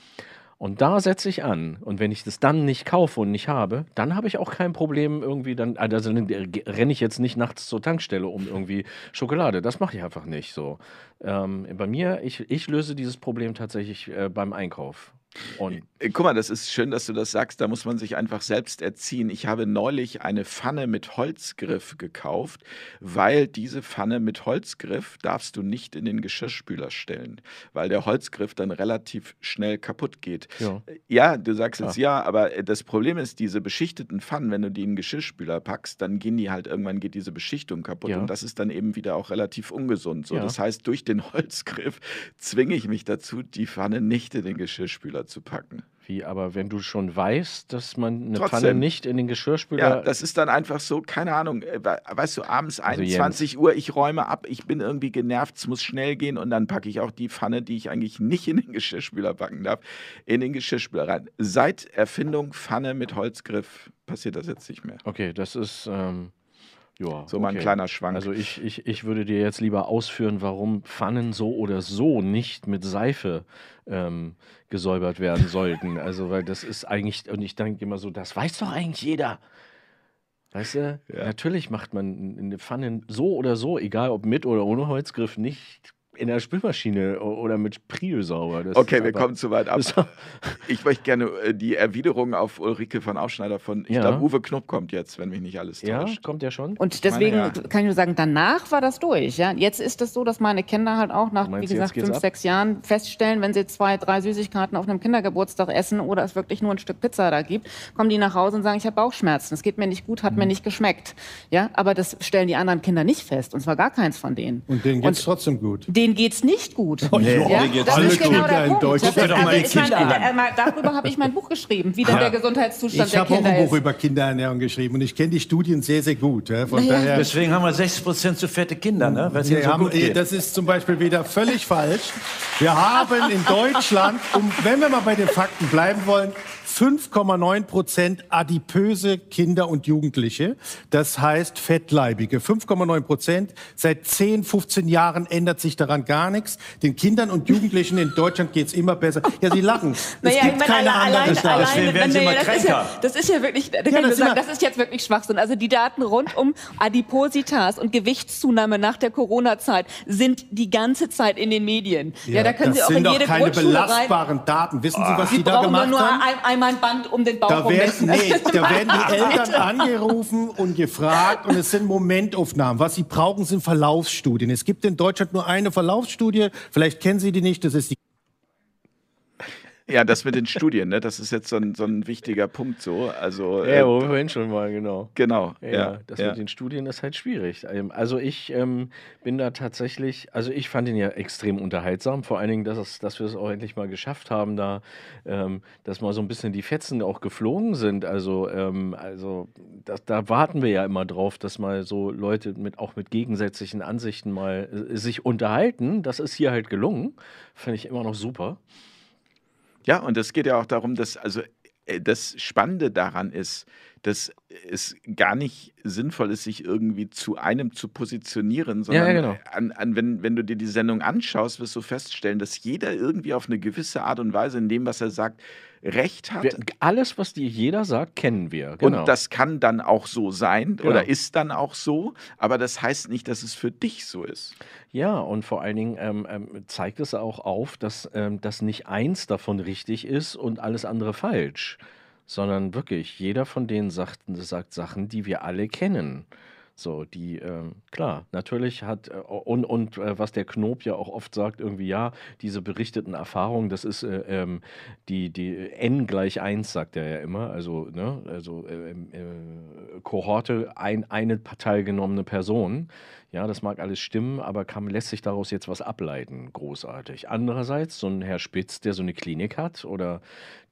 Und da setze ich an. Und wenn ich das dann nicht kaufe und nicht habe, dann habe ich auch kein Problem irgendwie dann, also dann renne ich jetzt nicht nachts zur Tankstelle um irgendwie Schokolade. Das mache ich einfach nicht so. Ähm, bei mir, ich, ich löse dieses Problem tatsächlich äh, beim Einkauf. Und Äh, Guck mal, das ist schön, dass du das sagst. Da muss man sich einfach selbst erziehen. Ich habe neulich eine Pfanne mit Holzgriff gekauft, weil diese Pfanne mit Holzgriff darfst du nicht in den Geschirrspüler stellen, weil der Holzgriff dann relativ schnell kaputt geht. ja. Ja, du sagst jetzt ja, aber äh, das Problem ist, diese beschichteten Pfannen, wenn du die in den Geschirrspüler packst, dann gehen die halt irgendwann geht diese Beschichtung kaputt Ja. und das ist dann eben wieder auch relativ ungesund. So, Ja. das heißt, durch den [LAUGHS] Holzgriff zwinge ich mich dazu, die Pfanne nicht in den Geschirrspüler zu packen. Wie, aber wenn du schon weißt, dass man eine Trotzdem. Pfanne nicht in den Geschirrspüler. Ja, das ist dann einfach so, keine Ahnung, äh, we- weißt du, abends Also Jens. 21 Uhr, ich räume ab, ich bin irgendwie genervt, es muss schnell gehen und dann packe ich auch die Pfanne, die ich eigentlich nicht in den Geschirrspüler packen darf, in den Geschirrspüler rein. Seit Erfindung Pfanne mit Holzgriff passiert das jetzt nicht mehr. okay, das ist. Ähm, ja, So mal ein okay. kleiner Schwank. Also ich, ich, ich würde dir jetzt lieber ausführen, warum Pfannen so oder so nicht mit Seife ähm, gesäubert werden sollten. [LAUGHS] Also weil das ist eigentlich, und ich denke immer so, das weiß doch eigentlich jeder. Weißt du, Ja. natürlich macht man eine Pfanne so oder so, egal ob mit oder ohne Holzgriff, nicht in der Spülmaschine oder mit Priel sauber. Das Okay, wir kommen zu weit ab. [LAUGHS] Ich möchte gerne äh, die Erwiderung auf Ulrike von Aufschneider von, ich Ja. glaube, Uwe Knupp kommt jetzt, wenn mich nicht alles Ja, täuscht. kommt ja schon. Und deswegen ja. kann ich nur sagen, danach war das durch. Ja? Jetzt ist es so, dass meine Kinder halt auch nach, meinst, wie gesagt, fünf, ab? sechs Jahren feststellen, wenn sie zwei, drei Süßigkeiten auf einem Kindergeburtstag essen oder es wirklich nur ein Stück Pizza da gibt, kommen die nach Hause und sagen, ich habe Bauchschmerzen, es geht mir nicht gut, hat Mhm. mir nicht geschmeckt. Ja? Aber das stellen die anderen Kinder nicht fest, und zwar gar keins von denen. Und denen geht es trotzdem gut. Denen geht's nicht gut. Nee, ja? geht's Das ist genau Kinder der Punkt. Das ist, also ich Kinder äh, darüber habe ich mein Buch geschrieben, wie dann der Gesundheitszustand Ich der habe auch Kinder ein Buch ist. über Kinderernährung geschrieben und ich kenne die Studien sehr, sehr gut. ja. Von Naja. daher, Deswegen haben wir 60 Prozent zu fette Kinder, ne? Weil es wir so haben, gut eh, geht. das ist zum Beispiel wieder völlig falsch. Wir haben in Deutschland, um, wenn wir mal bei den Fakten bleiben wollen, 5,9 Prozent adipöse Kinder und Jugendliche. Das heißt fettleibige. 5,9 Prozent. Seit 10, 15 Jahren ändert sich daran gar nichts. Den Kindern und Jugendlichen in Deutschland geht's immer besser. Ja, sie lachen. [LAUGHS] Es Naja, gibt ich meine, keine alle, andere allein, allein, Deswegen werden sie immer das, ist ja, kränker. das ist ja wirklich, da kann Ja, ich nur das sagen, das ist jetzt wirklich Schwachsinn. Also die Daten rund um Adipositas und Gewichtszunahme nach der Corona-Zeit sind die ganze Zeit in den Medien. Ja, da können das Sie auch in jede keine Grundschule rein. belastbaren Daten. Wissen Sie, was Sie die da brauchen nur, gemacht nur haben? ein, einmal ein Band um den Bauch Da werden, nee, da werden die Eltern angerufen und gefragt und es sind Momentaufnahmen. Was sie brauchen, sind Verlaufsstudien. Es gibt in Deutschland nur eine Verlaufsstudie, vielleicht kennen Sie die nicht, das ist die Ja, das mit den Studien, ne? das ist jetzt so ein, so ein wichtiger Punkt so. Also, Ja, äh, wo wir vorhin schon mal, genau. genau. Ja, Ja, das ja. mit den Studien ist halt schwierig. Ähm, Also ich ähm, bin da tatsächlich, also ich fand ihn ja extrem unterhaltsam, vor allen Dingen, dass, es, dass wir es auch endlich mal geschafft haben, da, ähm, dass mal so ein bisschen die Fetzen auch geflogen sind. Also, ähm, also das, da warten wir ja immer drauf, dass mal so Leute mit auch mit gegensätzlichen Ansichten mal äh, sich unterhalten. Das ist hier halt gelungen. Finde ich immer noch super. Ja, und es geht ja auch darum, dass, also äh, das Spannende daran ist, dass es gar nicht sinnvoll ist, sich irgendwie zu einem zu positionieren, Ja, ja, sondern genau. an, an, wenn, wenn du dir die Sendung anschaust, wirst du feststellen, dass jeder irgendwie auf eine gewisse Art und Weise in dem, was er sagt, Recht hat. Wir, alles, was dir jeder sagt, kennen wir. Genau. Und das kann dann auch so sein Genau. oder ist dann auch so, aber das heißt nicht, dass es für dich so ist. Ja, und vor allen Dingen ähm, ähm, zeigt es auch auf, dass, ähm, dass nicht eins davon richtig ist und alles andere falsch, sondern wirklich jeder von denen sagt, sagt Sachen, die wir alle kennen. So, die, ähm, klar, natürlich hat, äh, und, und äh, was der Knob ja auch oft sagt, irgendwie, ja, diese berichteten Erfahrungen, das ist äh, ähm, die, die N gleich 1, sagt er ja immer, also, ne, also äh, äh, Kohorte, ein, eine teilgenommene Person. Ja, das mag alles stimmen, aber kann, lässt sich daraus jetzt was ableiten? Großartig. Andererseits, so ein Herr Spitz, der so eine Klinik hat, oder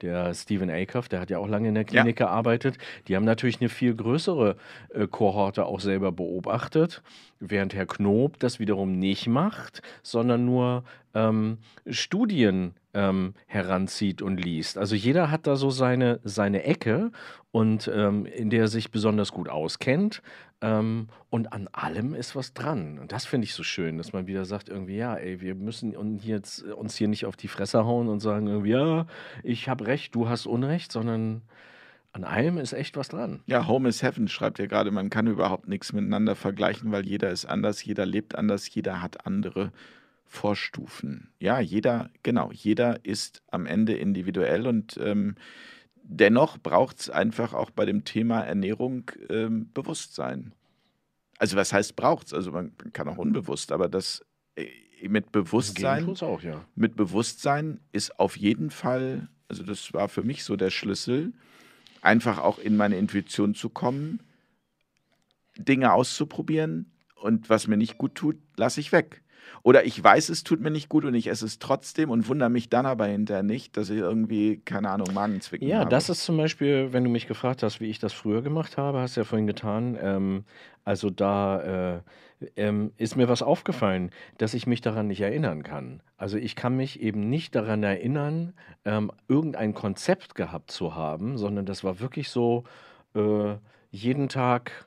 der Stephen Acuff, der hat ja auch lange in der Ja. Klinik gearbeitet, die haben natürlich eine viel größere äh, Kohorte auch selber beobachtet, während Herr Knob das wiederum nicht macht, sondern nur ähm, Studien ähm, heranzieht und liest. Also jeder hat da so seine, seine Ecke und ähm, in der er sich besonders gut auskennt. Ähm, und an allem ist was dran. Und das finde ich so schön, dass man wieder sagt, irgendwie, ja, ey, wir müssen uns hier jetzt, uns hier nicht auf die Fresse hauen und sagen, irgendwie, ja, ich habe recht, du hast Unrecht, sondern an allem ist echt was dran. Ja, Home is Heaven schreibt ja gerade, man kann überhaupt nichts miteinander vergleichen, weil jeder ist anders, jeder lebt anders, jeder hat andere Vorstufen. Ja, jeder, genau, jeder ist am Ende individuell und ähm, dennoch braucht es einfach auch bei dem Thema Ernährung ähm, Bewusstsein. Also was heißt braucht es? Also man kann auch unbewusst, aber das äh, mit Bewusstsein auch, ja. mit Bewusstsein ist auf jeden Fall, also das war für mich so der Schlüssel, einfach auch in meine Intuition zu kommen, Dinge auszuprobieren und was mir nicht gut tut, lasse ich weg. Oder ich weiß, es tut mir nicht gut und ich esse es trotzdem und wundere mich dann aber hinterher nicht, dass ich irgendwie, keine Ahnung, Magenzwicken Ja, habe. das ist zum Beispiel, wenn du mich gefragt hast, wie ich das früher gemacht habe, hast du ja vorhin getan. Ähm, also da äh, ähm, ist mir was aufgefallen, dass ich mich daran nicht erinnern kann. Also ich kann mich eben nicht daran erinnern, ähm, irgendein Konzept gehabt zu haben, sondern das war wirklich so, äh, jeden Tag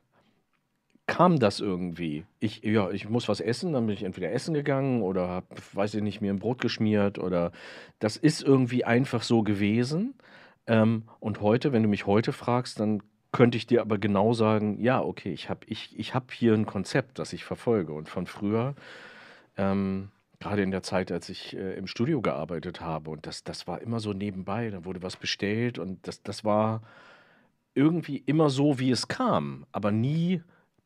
kam das irgendwie. Ich, ja, ich muss was essen, dann bin ich entweder essen gegangen oder habe, weiß ich nicht, mir ein Brot geschmiert oder das ist irgendwie einfach so gewesen. Ähm, und heute, wenn du mich heute fragst, dann könnte ich dir aber genau sagen, ja, okay, ich habe ich, ich hab hier ein Konzept, das ich verfolge. Und von früher, ähm, gerade in der Zeit, als ich äh, im Studio gearbeitet habe, und das, das war immer so nebenbei, da wurde was bestellt und das, das war irgendwie immer so, wie es kam, aber nie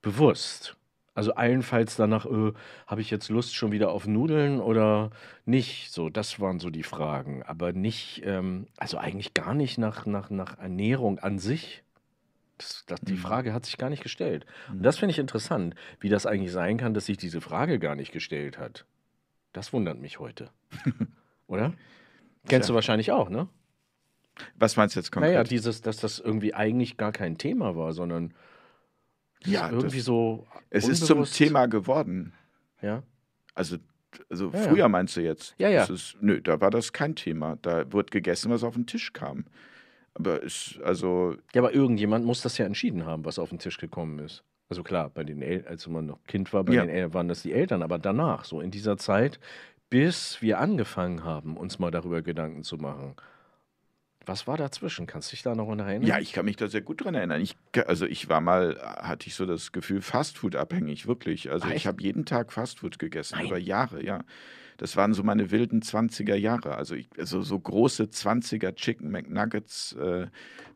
bewusst. Also allenfalls danach, äh, habe ich jetzt Lust schon wieder auf Nudeln oder nicht? So, das waren so die Fragen. Aber nicht, ähm, also eigentlich gar nicht nach, nach, nach Ernährung an sich. Das, das, die Mhm. Frage hat sich gar nicht gestellt. Mhm. Und das finde ich interessant, wie das eigentlich sein kann, dass sich diese Frage gar nicht gestellt hat. Das wundert mich heute. [LAUGHS] Oder? Kennst Tja. du wahrscheinlich auch, ne? Was meinst du jetzt konkret? Naja, dieses, dass das irgendwie eigentlich gar kein Thema war, sondern Ja, irgendwie so. es ist zum Thema geworden. Ja. Also, also Ja, ja. früher meinst du jetzt? Ja, ja. Ist, nö, da war das kein Thema. Da wurde gegessen, was auf den Tisch kam. Aber ist, also, Ja, aber irgendjemand muss das ja entschieden haben, was auf den Tisch gekommen ist. Also klar, bei den El als man noch Kind war, bei Ja. den El waren das die Eltern, aber danach, so in dieser Zeit, bis wir angefangen haben, uns mal darüber Gedanken zu machen. Was war dazwischen? Kannst du dich da noch daran erinnern? ja, ich kann mich da sehr gut dran erinnern. Ich, also ich war mal, hatte ich so das Gefühl, Fastfood abhängig, wirklich. Also Ach, ich habe jeden Tag Fastfood gegessen, Nein. über Jahre, ja. Das waren so meine wilden 20er Jahre. Also, ich, also so große 20er Chicken McNuggets äh,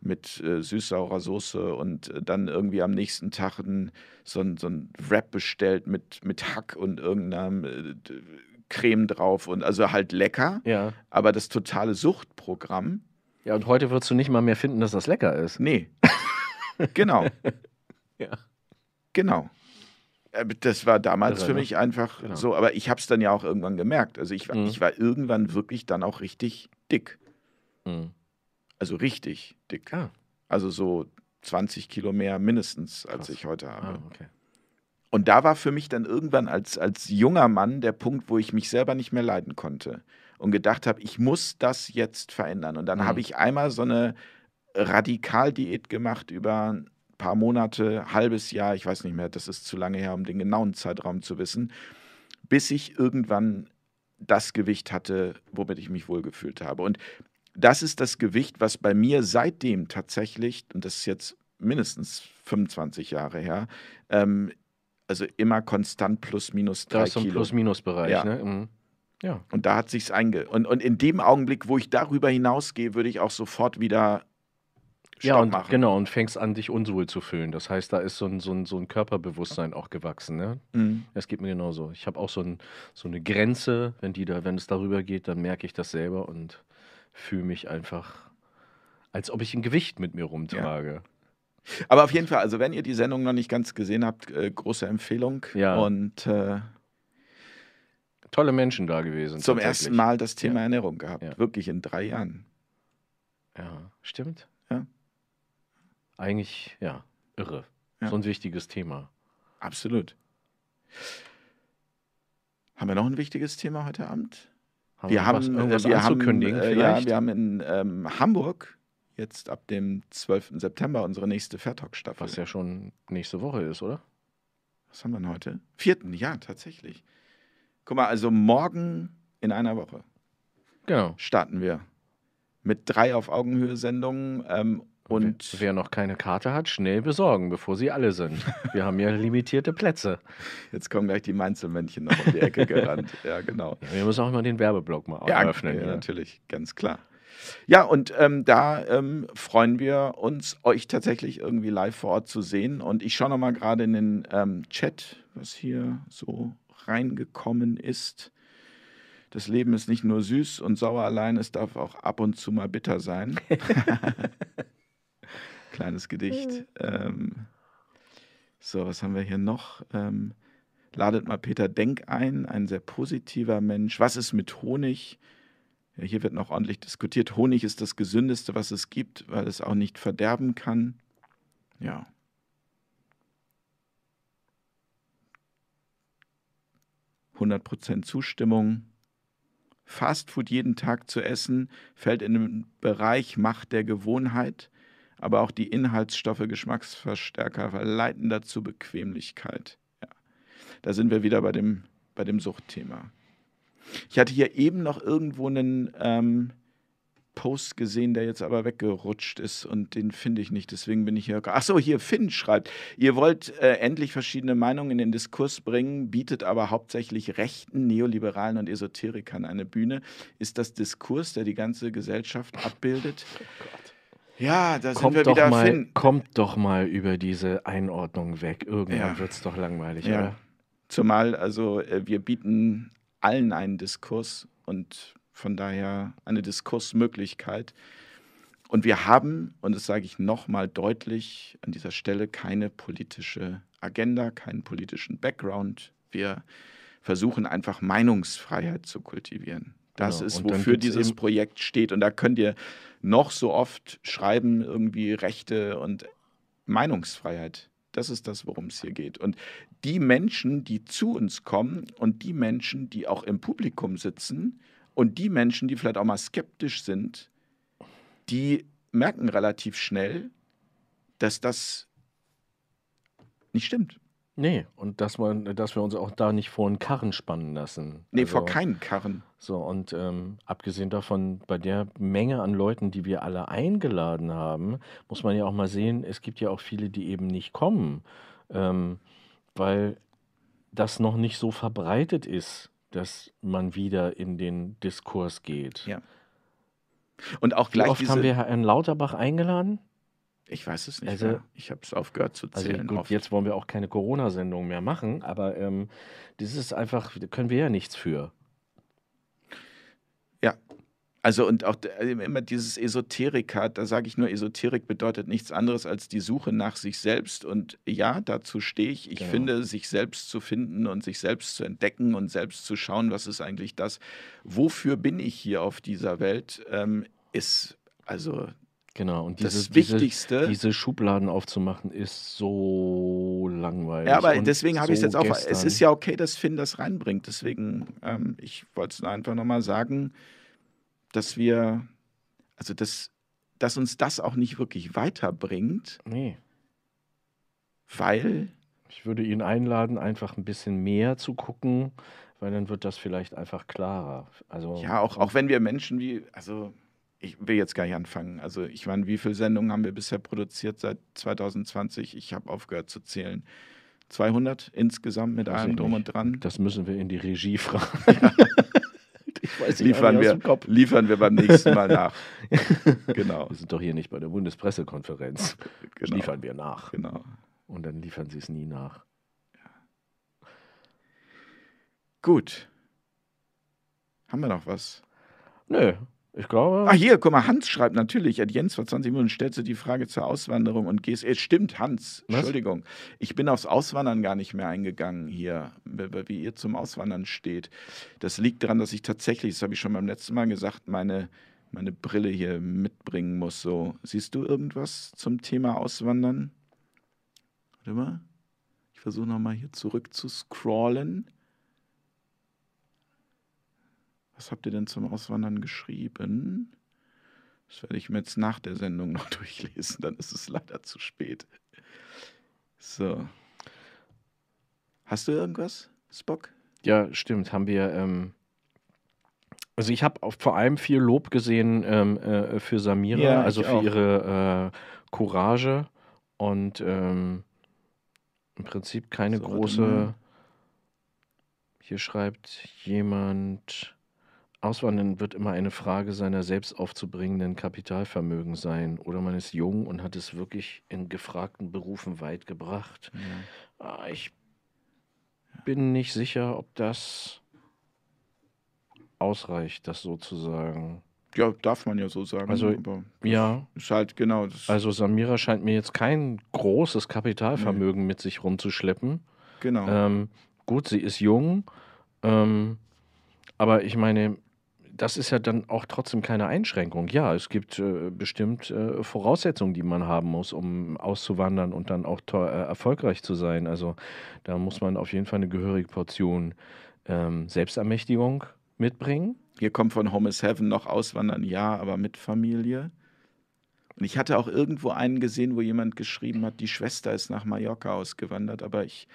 mit äh, süß-saurer Soße und äh, dann irgendwie am nächsten Tag ein, so, ein, so ein Wrap bestellt mit, mit Hack und irgendeinem äh, Creme drauf und also halt lecker, Ja. aber das totale Suchtprogramm, Ja, und heute würdest du nicht mal mehr finden, dass das lecker ist. nee. [LAUGHS] genau, Ja. genau. Äh, Das war damals Irre, für ne? mich einfach Genau. so, aber ich habe es dann ja auch irgendwann gemerkt. Also ich, war- Mhm. ich war irgendwann wirklich dann auch richtig dick. Mhm. Also richtig dick. Ah. Also so 20 Kilo mehr mindestens, als Krass. ich heute habe. Ah, okay. Und da war für mich dann irgendwann als, als junger Mann der Punkt, wo ich mich selber nicht mehr leiden konnte und gedacht habe, ich muss das jetzt verändern. Und dann Mhm. habe ich einmal so eine Radikaldiät gemacht über ein paar Monate, halbes Jahr, ich weiß nicht mehr, das ist zu lange her, um den genauen Zeitraum zu wissen, bis ich irgendwann das Gewicht hatte, womit ich mich wohlgefühlt habe. Und das ist das Gewicht, was bei mir seitdem tatsächlich, und das ist jetzt mindestens 25 Jahre her, ähm, also immer konstant plus minus drei ist so ein Kilo. Plus-Minus-Bereich, Ja. ne? Mhm. Ja. Und da hat sich's einge... Und, und in dem Augenblick, wo ich darüber hinausgehe, würde ich auch sofort wieder Stopp Ja, und machen. genau, und fängst an, dich unwohl zu fühlen. Das heißt, da ist so ein, so ein, so ein Körperbewusstsein auch gewachsen, ne? Mhm. Es geht mir genauso. Ich habe auch so, ein, so eine Grenze, wenn die da, wenn es darüber geht, dann merke ich das selber und fühle mich einfach, als ob ich ein Gewicht mit mir rumtrage. Aber auf jeden Fall, also wenn ihr die Sendung noch nicht ganz gesehen habt, äh, große Empfehlung. Ja. Und äh, Tolle Menschen da gewesen. zum ersten Mal das Thema Ja. Ernährung gehabt. Ja. Wirklich in drei Jahren. Ja, stimmt. Ja. Eigentlich, ja, irre. Ja. So ein wichtiges Thema. Absolut. Haben wir noch ein wichtiges Thema heute Abend? Haben wir wir haben, was, äh, wir haben, äh, ja, wir haben in ähm, Hamburg jetzt ab dem 12. September unsere nächste Fairtalk-Staffel. was ja schon nächste Woche ist, oder? Was haben wir denn heute? Vierten, ja, tatsächlich. Guck mal, also morgen in einer Woche Genau. starten wir mit drei auf Augenhöhe Sendungen ähm, und wer, wer noch keine Karte hat, schnell besorgen, bevor sie alle sind. Wir haben ja limitierte Plätze. jetzt kommen gleich die Mainzelmännchen noch um die Ecke gerannt. [LAUGHS] Ja, genau. Ja, wir müssen auch immer den Werbeblock mal Ja, eröffnen. ja, hier. natürlich, ganz klar. Ja, und ähm, da ähm, freuen wir uns, euch tatsächlich irgendwie live vor Ort zu sehen. Und ich schaue nochmal gerade in den ähm, Chat, was hier so reingekommen ist. Das Leben ist nicht nur süß und sauer allein, es darf auch ab und zu mal bitter sein. [LAUGHS] [LAUGHS] Kleines Gedicht. Ähm, so, was haben wir hier noch? Ähm, ladet mal Peter Denk ein, ein sehr positiver Mensch. Was ist mit Honig? Ja, hier wird noch ordentlich diskutiert. Honig ist das Gesündeste, was es gibt, weil es auch nicht verderben kann. Ja. Prozent Zustimmung. Fastfood jeden Tag zu essen fällt in den Bereich Macht der Gewohnheit, aber auch die Inhaltsstoffe, Geschmacksverstärker verleiten dazu Bequemlichkeit. Ja. Da sind wir wieder bei dem, bei dem Suchtthema. Ich hatte hier eben noch irgendwo einen ähm, Post gesehen, der jetzt aber weggerutscht ist und den finde ich nicht. Deswegen bin ich hier. Achso, hier Finn schreibt, ihr wollt äh, endlich verschiedene Meinungen in den Diskurs bringen, bietet aber hauptsächlich Rechten, Neoliberalen und Esoterikern eine Bühne. Ist das Diskurs, der die ganze Gesellschaft abbildet? [LAUGHS] Ja, da sind Kommt wir doch, wieder mal, Finn. kommt doch mal über diese Einordnung weg. Irgendwann Ja. wird es doch langweilig, Ja. oder? Zumal, also äh, wir bieten allen einen Diskurs und von daher eine Diskursmöglichkeit. Und wir haben, und das sage ich nochmal deutlich an dieser Stelle, keine politische Agenda, keinen politischen Background. Wir versuchen einfach Meinungsfreiheit zu kultivieren. Das Genau. ist, wofür dieses Projekt steht. Und da könnt ihr noch so oft schreiben, irgendwie Rechte und Meinungsfreiheit. Das ist das, worum es hier geht. Und die Menschen, die zu uns kommen und die Menschen, die auch im Publikum sitzen und die Menschen, die vielleicht auch mal skeptisch sind, die merken relativ schnell, dass das nicht stimmt. Nee, und dass, man, dass wir uns auch da nicht vor einen Karren spannen lassen. Nee, Also, vor keinen Karren. So, und ähm, abgesehen davon, bei der Menge an Leuten, die wir alle eingeladen haben, muss man ja auch mal sehen, es gibt ja auch viele, die eben nicht kommen, ähm, weil das noch nicht so verbreitet ist, dass man wieder in den Diskurs geht. Ja. Und auch Wie gleich oft diese, haben wir Herrn Lauterbach eingeladen? ich weiß es nicht Also- mehr. Ich habe es aufgehört zu Also zählen. gut, oft. jetzt wollen wir auch keine Corona-Sendung mehr machen, aber ähm, das ist einfach, da können wir ja nichts für. Ja. Also und auch äh, immer dieses Esoteriker, da sage ich nur, Esoterik bedeutet nichts anderes als die Suche nach sich selbst. Und ja, dazu stehe ich. Ich Genau. finde, sich selbst zu finden und sich selbst zu entdecken und selbst zu schauen, was ist eigentlich das, wofür bin ich hier auf dieser Welt, ähm, ist also Genau, und das diese, diese, Wichtigste. diese Schubladen aufzumachen, ist so langweilig. Ja, aber und deswegen habe ich es so jetzt auch. Es ist ja okay, dass Finn das reinbringt. Deswegen, ähm, ich wollte es einfach nochmal sagen, dass wir, also dass, dass uns das auch nicht wirklich weiterbringt, Nee, weil, ich würde ihn einladen, einfach ein bisschen mehr zu gucken, weil dann wird das vielleicht einfach klarer. Also, ja, auch, auch wenn wir Menschen wie, also ich will jetzt gar nicht anfangen. Also ich meine, wie viele Sendungen haben wir bisher produziert seit 2020? Ich habe aufgehört zu zählen. 200 insgesamt mit allem drum und dran. das müssen wir in die Regie fragen. [LAUGHS] [LAUGHS] nicht, Liefern wir, liefern wir beim nächsten Mal nach. [LAUGHS] Genau, Wir sind doch hier nicht bei der Bundespressekonferenz. Genau, liefern wir nach. genau. Und dann liefern sie es nie nach. Gut. Haben wir noch was? Nö, ich glaube. Ah, hier, guck mal, Hans schreibt natürlich, at Jens vor 20 Minuten stellst du die Frage zur Auswanderung und gehst. Es stimmt, Hans, Was? Entschuldigung. Ich bin aufs Auswandern gar nicht mehr eingegangen hier, wie wie ihr zum Auswandern steht. Das liegt daran, dass ich tatsächlich, das habe ich schon beim letzten Mal gesagt, meine, meine Brille hier mitbringen muss. So, siehst du irgendwas zum Thema Auswandern? Warte mal. Ich versuche nochmal hier zurück zu scrollen. Was habt ihr denn zum Auswandern geschrieben? Das werde ich mir jetzt nach der Sendung noch [LAUGHS] durchlesen, dann ist es leider zu spät. So. Hast du irgendwas, Spock? Ja, stimmt, haben wir. Ähm, also ich habe vor allem viel Lob gesehen ähm, äh, für Samira, Ja, also für auch. ihre äh, Courage und ähm, im Prinzip keine So, große. Hier schreibt jemand. Auswandern wird immer eine Frage seiner selbst aufzubringenden Kapitalvermögen sein. Oder man ist jung und hat es wirklich in gefragten Berufen weit gebracht. Ah, Ich bin nicht sicher, ob das ausreicht, das sozusagen. Ja, darf man ja so sagen. Also, Ja, ist halt genau also Samira scheint mir jetzt kein großes Kapitalvermögen mit sich rumzuschleppen. genau. Ähm, gut, sie ist jung, ähm, aber ich meine, das ist ja dann auch trotzdem keine Einschränkung. Ja, es gibt äh, bestimmt äh, Voraussetzungen, die man haben muss, um auszuwandern und dann auch äh, erfolgreich zu sein. Also da muss man auf jeden Fall eine gehörige Portion ähm, Selbstermächtigung mitbringen. Hier kommt von Home is Heaven noch Auswandern, ja, aber mit Familie. Und ich hatte auch irgendwo einen gesehen, wo jemand geschrieben hat, die Schwester ist nach Mallorca ausgewandert, aber ich,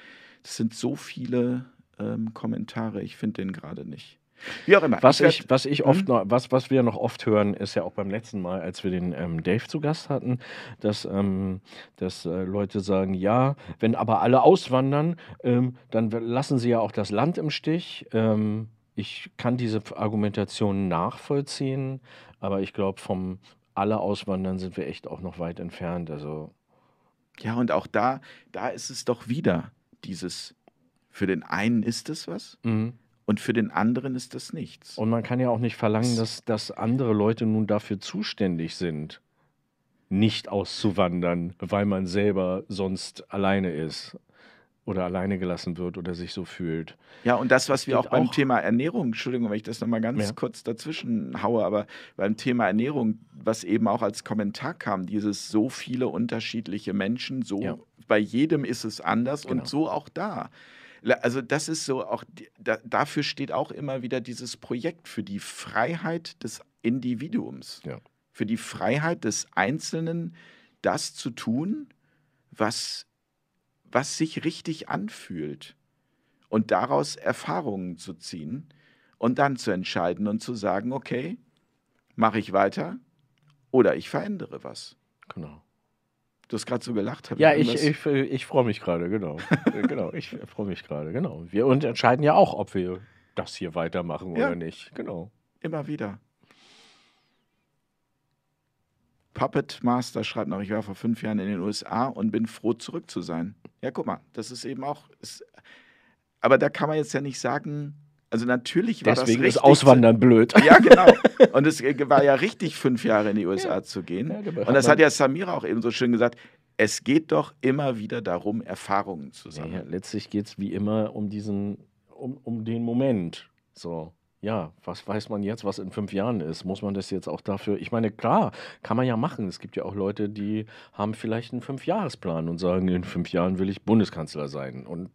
das sind so viele ähm, Kommentare, ich finde den gerade nicht. Wie auch immer. Was werd- ich, was ich oft noch, was, was wir noch oft hören, ist ja auch beim letzten Mal, als wir den ähm, Dave zu Gast hatten, dass, ähm, dass äh, Leute sagen, ja, wenn aber alle auswandern, ähm, dann lassen sie ja auch das Land im Stich. Ähm, ich kann diese Argumentation nachvollziehen, aber ich glaube, vom alle auswandern sind wir echt auch noch weit entfernt. Also Ja, und auch da, da ist es doch wieder dieses, für den einen ist es was mhm. Und für den anderen ist das nichts. Und man kann ja auch nicht verlangen, dass, dass andere Leute nun dafür zuständig sind, nicht auszuwandern, weil man selber sonst alleine ist oder alleine gelassen wird oder sich so fühlt. Ja, und das, was wir auch beim auch- Thema Ernährung, Entschuldigung, wenn ich das nochmal ganz Ja. kurz dazwischen haue, aber beim Thema Ernährung, was eben auch als Kommentar kam, dieses so viele unterschiedliche Menschen, so Ja. bei jedem ist es anders Genau. und so auch da. Also das ist so auch, da, dafür steht auch immer wieder dieses Projekt für die Freiheit des Individuums, Ja. für die Freiheit des Einzelnen, das zu tun, was, was sich richtig anfühlt und daraus Erfahrungen zu ziehen und dann zu entscheiden und zu sagen, okay, mache ich weiter oder ich verändere was. Genau. Du hast gerade so gelacht. Ja, ich, ich, ich freue mich gerade, genau. Äh, genau, ich freue mich gerade, genau. Wir und entscheiden ja auch, ob wir das hier weitermachen Ja. oder nicht. Genau. Immer wieder. Puppet Master schreibt noch, ich war vor fünf Jahren in den USA und bin froh, zurück zu sein. Ja, guck mal, das ist eben auch. Ist, aber da kann man jetzt ja nicht sagen, Also natürlich war Deswegen das ist. Auswandern blöd. Ja, genau. [LAUGHS] Und es äh, war ja richtig, fünf Jahre in die USA zu gehen. Ja, da Und das hat ja Samira auch eben so schön gesagt. Es geht doch immer wieder darum, Erfahrungen zu Ja, sammeln. letztlich geht es wie immer um diesen, um, um den Moment. So, ja, was weiß man jetzt, was in fünf Jahren ist? Muss man das jetzt auch dafür? Ich meine, klar, kann man ja machen. Es gibt ja auch Leute, die haben vielleicht einen Fünfjahresplan und sagen, in fünf Jahren will ich Bundeskanzler sein und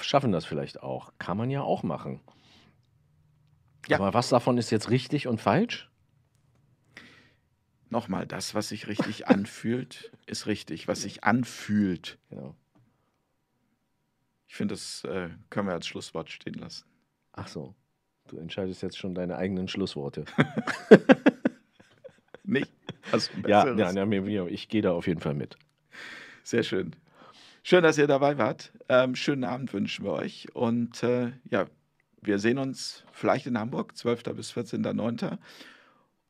schaffen das vielleicht auch. Kann man ja auch machen. Ja. Aber was davon ist jetzt richtig und falsch? Nochmal, das, was sich richtig [LAUGHS] anfühlt, ist richtig. Was sich anfühlt. Genau. Ich finde, das äh, können wir als Schlusswort stehen lassen. Ach so, du entscheidest jetzt schon deine eigenen Schlussworte. [LAUGHS] Nicht? Hast du ein ja, ja, ja, ich gehe da auf jeden Fall mit. Sehr schön. Schön, dass ihr dabei wart. Ähm, schönen Abend wünschen wir euch. Und äh, ja, wir sehen uns vielleicht in Hamburg, 12. bis 14.09.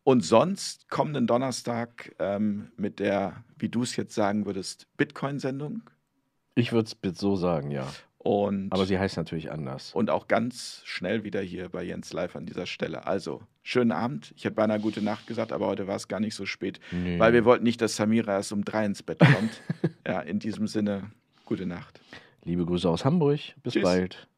Und sonst kommenden Donnerstag ähm, mit der, wie du es jetzt sagen würdest, Bitcoin-Sendung. Ich würde es so sagen, ja. Und, Aber sie heißt natürlich anders. und auch ganz schnell wieder hier bei Jens Live an dieser Stelle. Also, schönen Abend. Ich hätte beinahe gute Nacht gesagt, aber heute war es gar nicht so spät, Nee. weil wir wollten nicht, dass Samira erst um drei ins Bett kommt. [LAUGHS] ja, in diesem Sinne, gute Nacht. Liebe Grüße aus Hamburg. Bis Tschüss. bald.